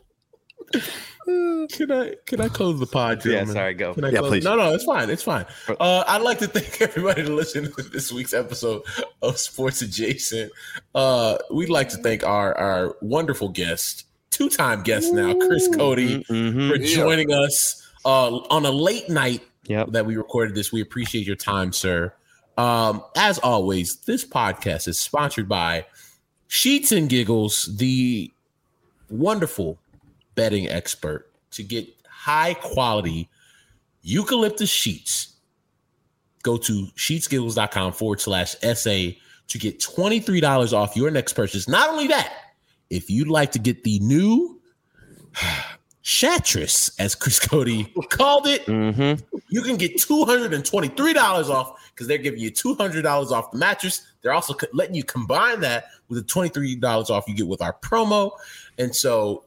Can I can I close the pod? Yeah, sorry, go. Can I Yeah, close- please. No, no, it's fine. It's fine. Uh, I'd like to thank everybody to listen to this week's episode of Sports Adjacent. Uh, we'd like to thank our our wonderful guest, two time guest now, Chris Cote, Mhm. for joining us uh, on a late night Yep. that we recorded this. We appreciate your time, sir. Um, as always, this podcast is sponsored by Sheets and Giggles, the wonderful bedding expert to get high quality eucalyptus sheets. Go to sheetsgiggles.com forward slash SA to get $23 off your next purchase. Not only that, if you'd like to get the new Shatress, as Chris Cote called it, Mm-hmm. you can get $223 off because they're giving you $200 off the mattress. They're also letting you combine that with the $23 off you get with our promo. And so,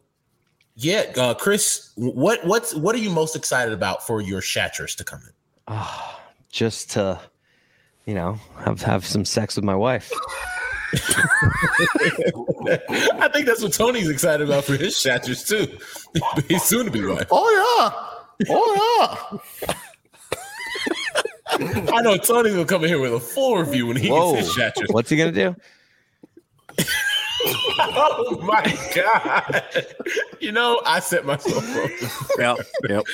yeah, uh, Chris, what what's what are you most excited about for your Shatress to come in? Ah, just to, you know, have have some sex with my wife. I think that's what Tony's excited about for his Shatress too. He's soon to be wife. Oh yeah. Oh yeah. I know Tony's gonna come in here with a full review when he Whoa. gets his Shatress. What's he gonna do? Oh my god! You know, I set myself up. yeah, yep.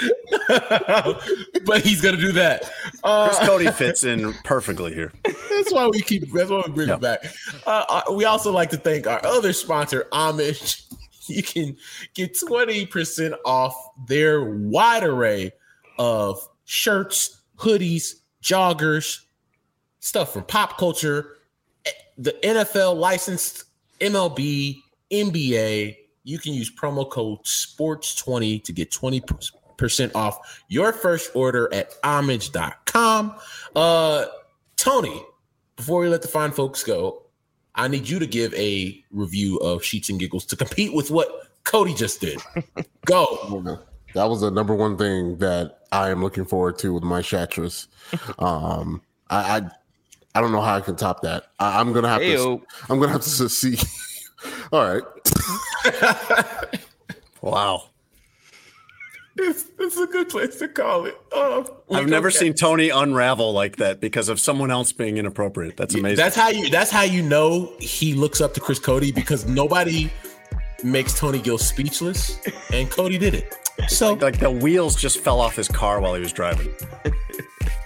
but he's gonna do that. Uh, Chris Cote fits in perfectly here. That's why we keep. That's why we bring it back. Uh, uh, we also like to thank our other sponsor, Homage. You can get twenty percent off their wide array of shirts, hoodies, joggers, stuff from pop culture, eh, the NFL licensed MLB, NBA. You can use promo code SPORTS20 to get 20% off your first order at homage.com. Uh, Tony, before we let the fine folks go, I need you to give a review of Sheets and Giggles to compete with what Cote just did. Go. That was the number one thing that I am looking forward to with my Shatress. Um, I, I I don't know how I can top that. I, I'm gonna have Heyo. to. I'm gonna have to see. All right. Wow. It's, it's a good place to call it. Oh, I've never back. seen Tony unravel like that because of someone else being inappropriate. That's amazing. That's how you. That's how you know he looks up to Chris Cote because nobody makes Tony Gill speechless, and Cote did it. So like the wheels just fell off his car while he was driving.